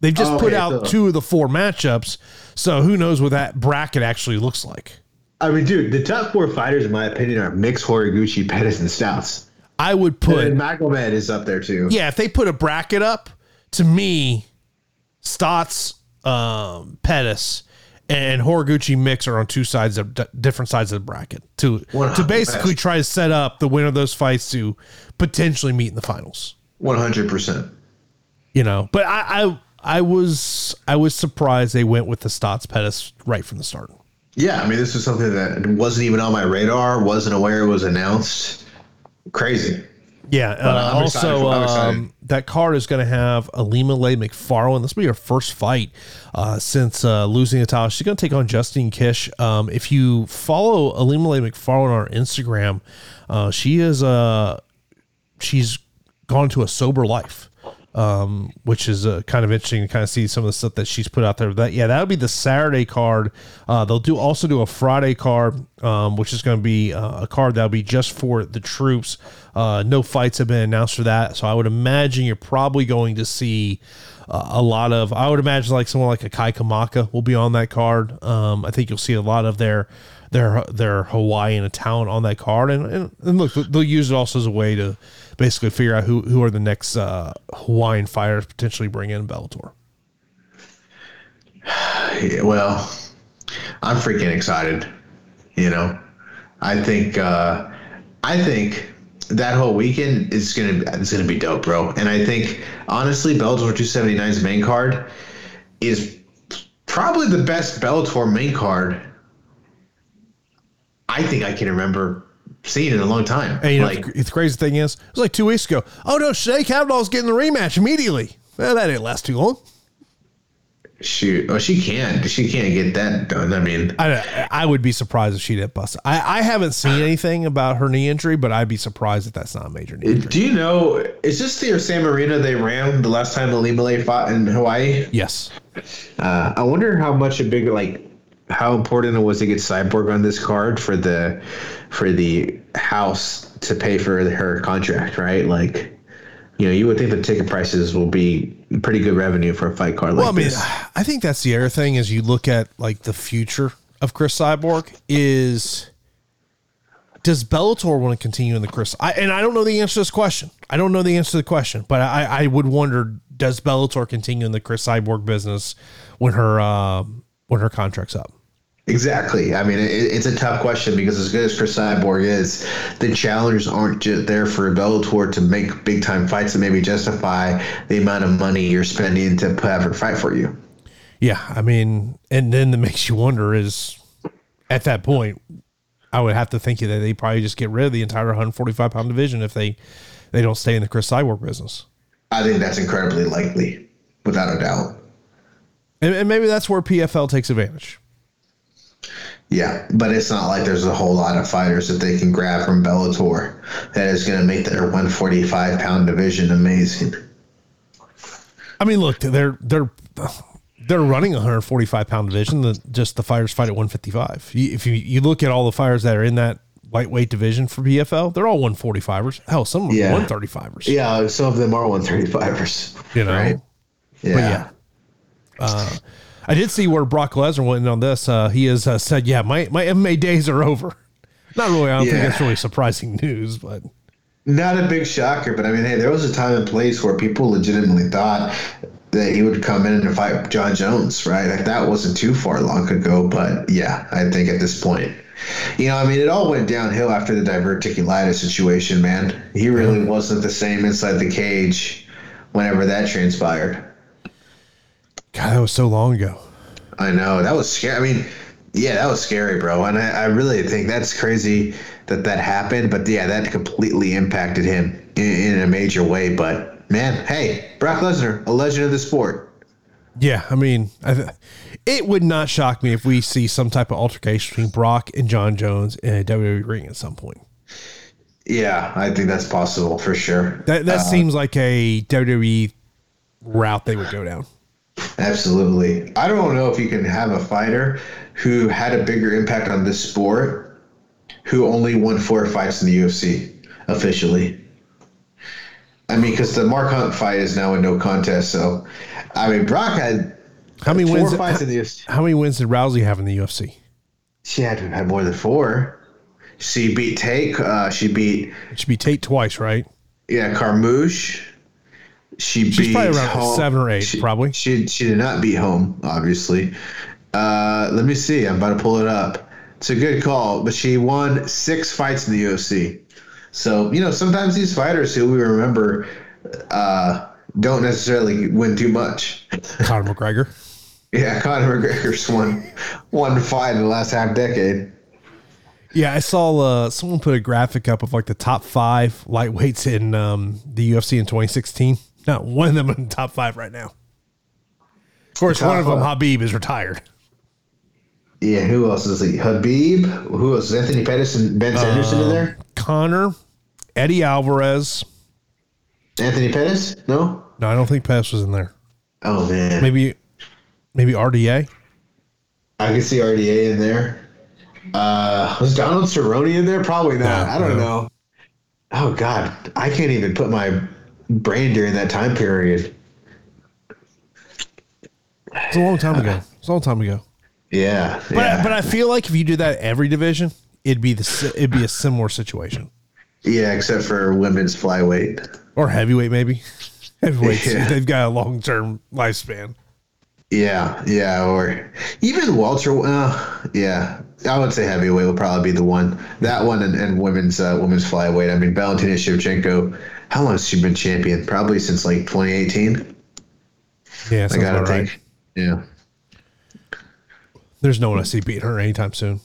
They've just Oh, put okay, out so- two of the four matchups. So who knows what that bracket actually looks like? I mean, dude, the top four fighters, in my opinion, are Mix, Horiguchi, Pettis, and Stots. I would put and Magomed is up there too. yeah. If they put a bracket up, to me, Stots, um, Pettis, and Horiguchi mix are on two sides of d- different sides of the bracket to to 100%. basically try to set up the winner of those fights to potentially meet in the finals. One hundred percent. you know. But I, I, I was, I was surprised they went with the Stots Pettis right from the start. Yeah, I mean, this was something that wasn't even on my radar. Wasn't aware it was announced. Crazy. Yeah. Uh, I'm also, for- I'm excited. um, that card is going to have Ilima-Lei Macfarlane. This will be her first fight uh, since uh, losing the title. She's going to take on Justine Kish. Um, if you follow Ilima-Lei Macfarlane on Instagram, uh, she is uh, she's gone to a sober life. um, which is uh, kind of interesting to kind of see some of the stuff that she's put out there. That yeah, that'll be the Saturday card. Uh, they'll do also do a Friday card, um, which is going to be uh, a card that'll be just for the troops. Uh, no fights have been announced for that, so I would imagine you're probably going to see uh, a lot of. I would imagine like someone like a Kai Kamaka will be on that card. Um, I think you'll see a lot of their their their Hawaiian talent on that card, and, and, and look, they'll use it also as a way to basically figure out who who are the next uh, Hawaiian fighters potentially bring in Bellator. Yeah, well, I'm freaking excited. You know, I think uh, I think that whole weekend is gonna it's gonna be dope, bro. And I think honestly, Bellator 279's main card is probably the best Bellator main card. I think I can remember seeing in a long time. And you know, like, the, the crazy thing is, it was like two weeks ago. Oh no, Shea Kavanagh's getting the rematch immediately. Well, that didn't last too long. shoot, oh, she can't. She can't get that done. I mean, I, I would be surprised if she didn't bust. it. I, I haven't seen anything about her knee injury, but I'd be surprised if that's not a major knee injury. do you know? Is this the same arena they ran the last time Ilima-Lei fought in Hawaii? Yes. Uh, I wonder how much a big like how important it was to get Cyborg on this card for the for the house to pay for her contract, right? Like, you know, you would think the ticket prices will be pretty good revenue for a fight card like this. Well, I mean, this. I think that's the other thing is you look at like the future of Cris Cyborg is does Bellator want to continue in the Cris? I, and I don't know the answer to this question. I don't know the answer to the question, but I, I would wonder does Bellator continue in the Cris Cyborg business when her um, when her contract's up? Exactly. I mean, it, it's a tough question because as good as Cris Cyborg is, the challengers aren't just there for Bellator to make big time fights and maybe justify the amount of money you're spending to have her fight for you. Yeah, I mean, and then that makes you wonder is at that point, I would have to think that they probably just get rid of the entire 145 pound division if they they don't stay in the Cris Cyborg business. I think that's incredibly likely, without a doubt. And, and maybe that's where PFL takes advantage. Yeah, but it's not like there's a whole lot of fighters that they can grab from Bellator that is going to make their 145 pound division amazing. I mean, look, they're they're they're running a 145 pound division. The, just the fighters fight at 155. If you, you look at all the fighters that are in that lightweight division for PFL, they're all 145ers. Hell, some of them Yeah. 135ers. Yeah, some of them are 135ers. You know? right? Yeah. yeah. Uh, I did see where Brock Lesnar went on this. Uh, he has uh, said, "Yeah, my my MMA days are over." Not really. I don't think Yeah. that's really surprising news, but Not a big shocker, but I mean, hey, there was a time and place where people legitimately thought that he would come in and fight Jon Jones, right? Like that wasn't too far long ago, but yeah, I think at this point, you know, I mean, it all went downhill after the diverticulitis situation, man. He really wasn't the same inside the cage whenever that transpired. God, that was so long ago. I know that was scary. I mean, yeah, that was scary, bro. And I, I really think that's crazy that that happened. But yeah, that completely impacted him in, in a major way. But man, hey, Brock Lesnar, a legend of the sport. Yeah, I mean, I th- it would not shock me if we see some type of altercation between Brock and Jon Jones in a WWE ring at some point. Yeah, I think that's possible for sure. That that Uh, seems like a WWE route they would go down. Absolutely. I don't know if you can have a fighter who had a bigger impact on this sport who only won four fights in the UFC officially. I mean, because the Mark Hunt fight is now a no contest. So, I mean, Brock had How many four wins? fights in the UFC. How many wins did Rousey have in the UFC? She had to have had more than four. She beat Tate. Uh, she beat It should be Tate twice, right? yeah Carmouche. She She's beat probably around Home- seven or eight, she- probably. She she did not beat Holm, obviously. Uh, let me see. I'm about to pull it up. It's a good call, but she won six fights in the UFC. So you know, sometimes these fighters who we remember uh, don't necessarily win too much. Conor McGregor. Yeah, Conor McGregor's won one fight in the last half decade. Yeah, I saw uh, someone put a graphic up of like the top five lightweights in um, the UFC in 2016. Not one of them in the top five right now. Of course, one of them, five. Khabib, is retired. Yeah, who else is he? Khabib. Who else? Is Anthony Pettis and Benson Henderson in there? Conor, Eddie Alvarez. Anthony Pettis? No. No, I don't think Pettis was in there. Oh man, Maybe, maybe RDA. I can see RDA in there. Uh, was Donald Cerrone in there? Probably not. No, I don't no. know. Oh God, I can't even put my brain during that time period. It's a long time ago. It's a long time ago. Yeah, But yeah, but I feel like if you do that every division, it'd be the it'd be a similar situation. yeah. Except for women's flyweight. Or heavyweight, maybe. Heavyweights, Yeah. they've got a long term lifespan. Yeah, yeah, or even Walter. Uh, yeah, I would say heavyweight would probably be the one. That one and, and women's uh, women's flyweight. I mean, Valentina Shevchenko. How long has she been champion? Probably since like 2018. Yeah, I gotta about right. think. Yeah, There's no one I see beat her anytime soon.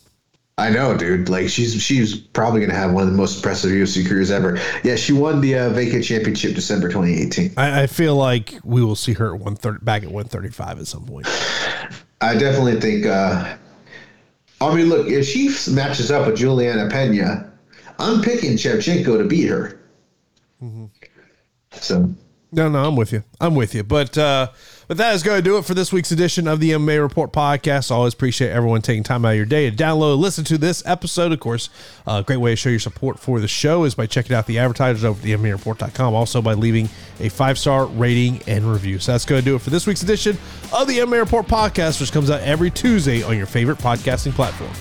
I know, dude. Like she's she's probably gonna have one of the most impressive UFC careers ever. Yeah, she won the uh, vacant championship December 2018. I, I feel like we will see her at one thirty back at one thirty five at some point. I definitely think. Uh, I mean, look, if she matches up with Julianna Peña, I'm picking Shevchenko to beat her. So No, no, I'm with you. I'm with you. But uh but that is going to do it for this week's edition of the MMA Report podcast. Always appreciate everyone taking time out of your day to download and listen to this episode. Of course, a great way to show your support for the show is by checking out the advertisers over at the MMAReport.com. Also by leaving a five star rating and review. So that's going to do it for this week's edition of the MMA Report podcast, which comes out every Tuesday on your favorite podcasting platform.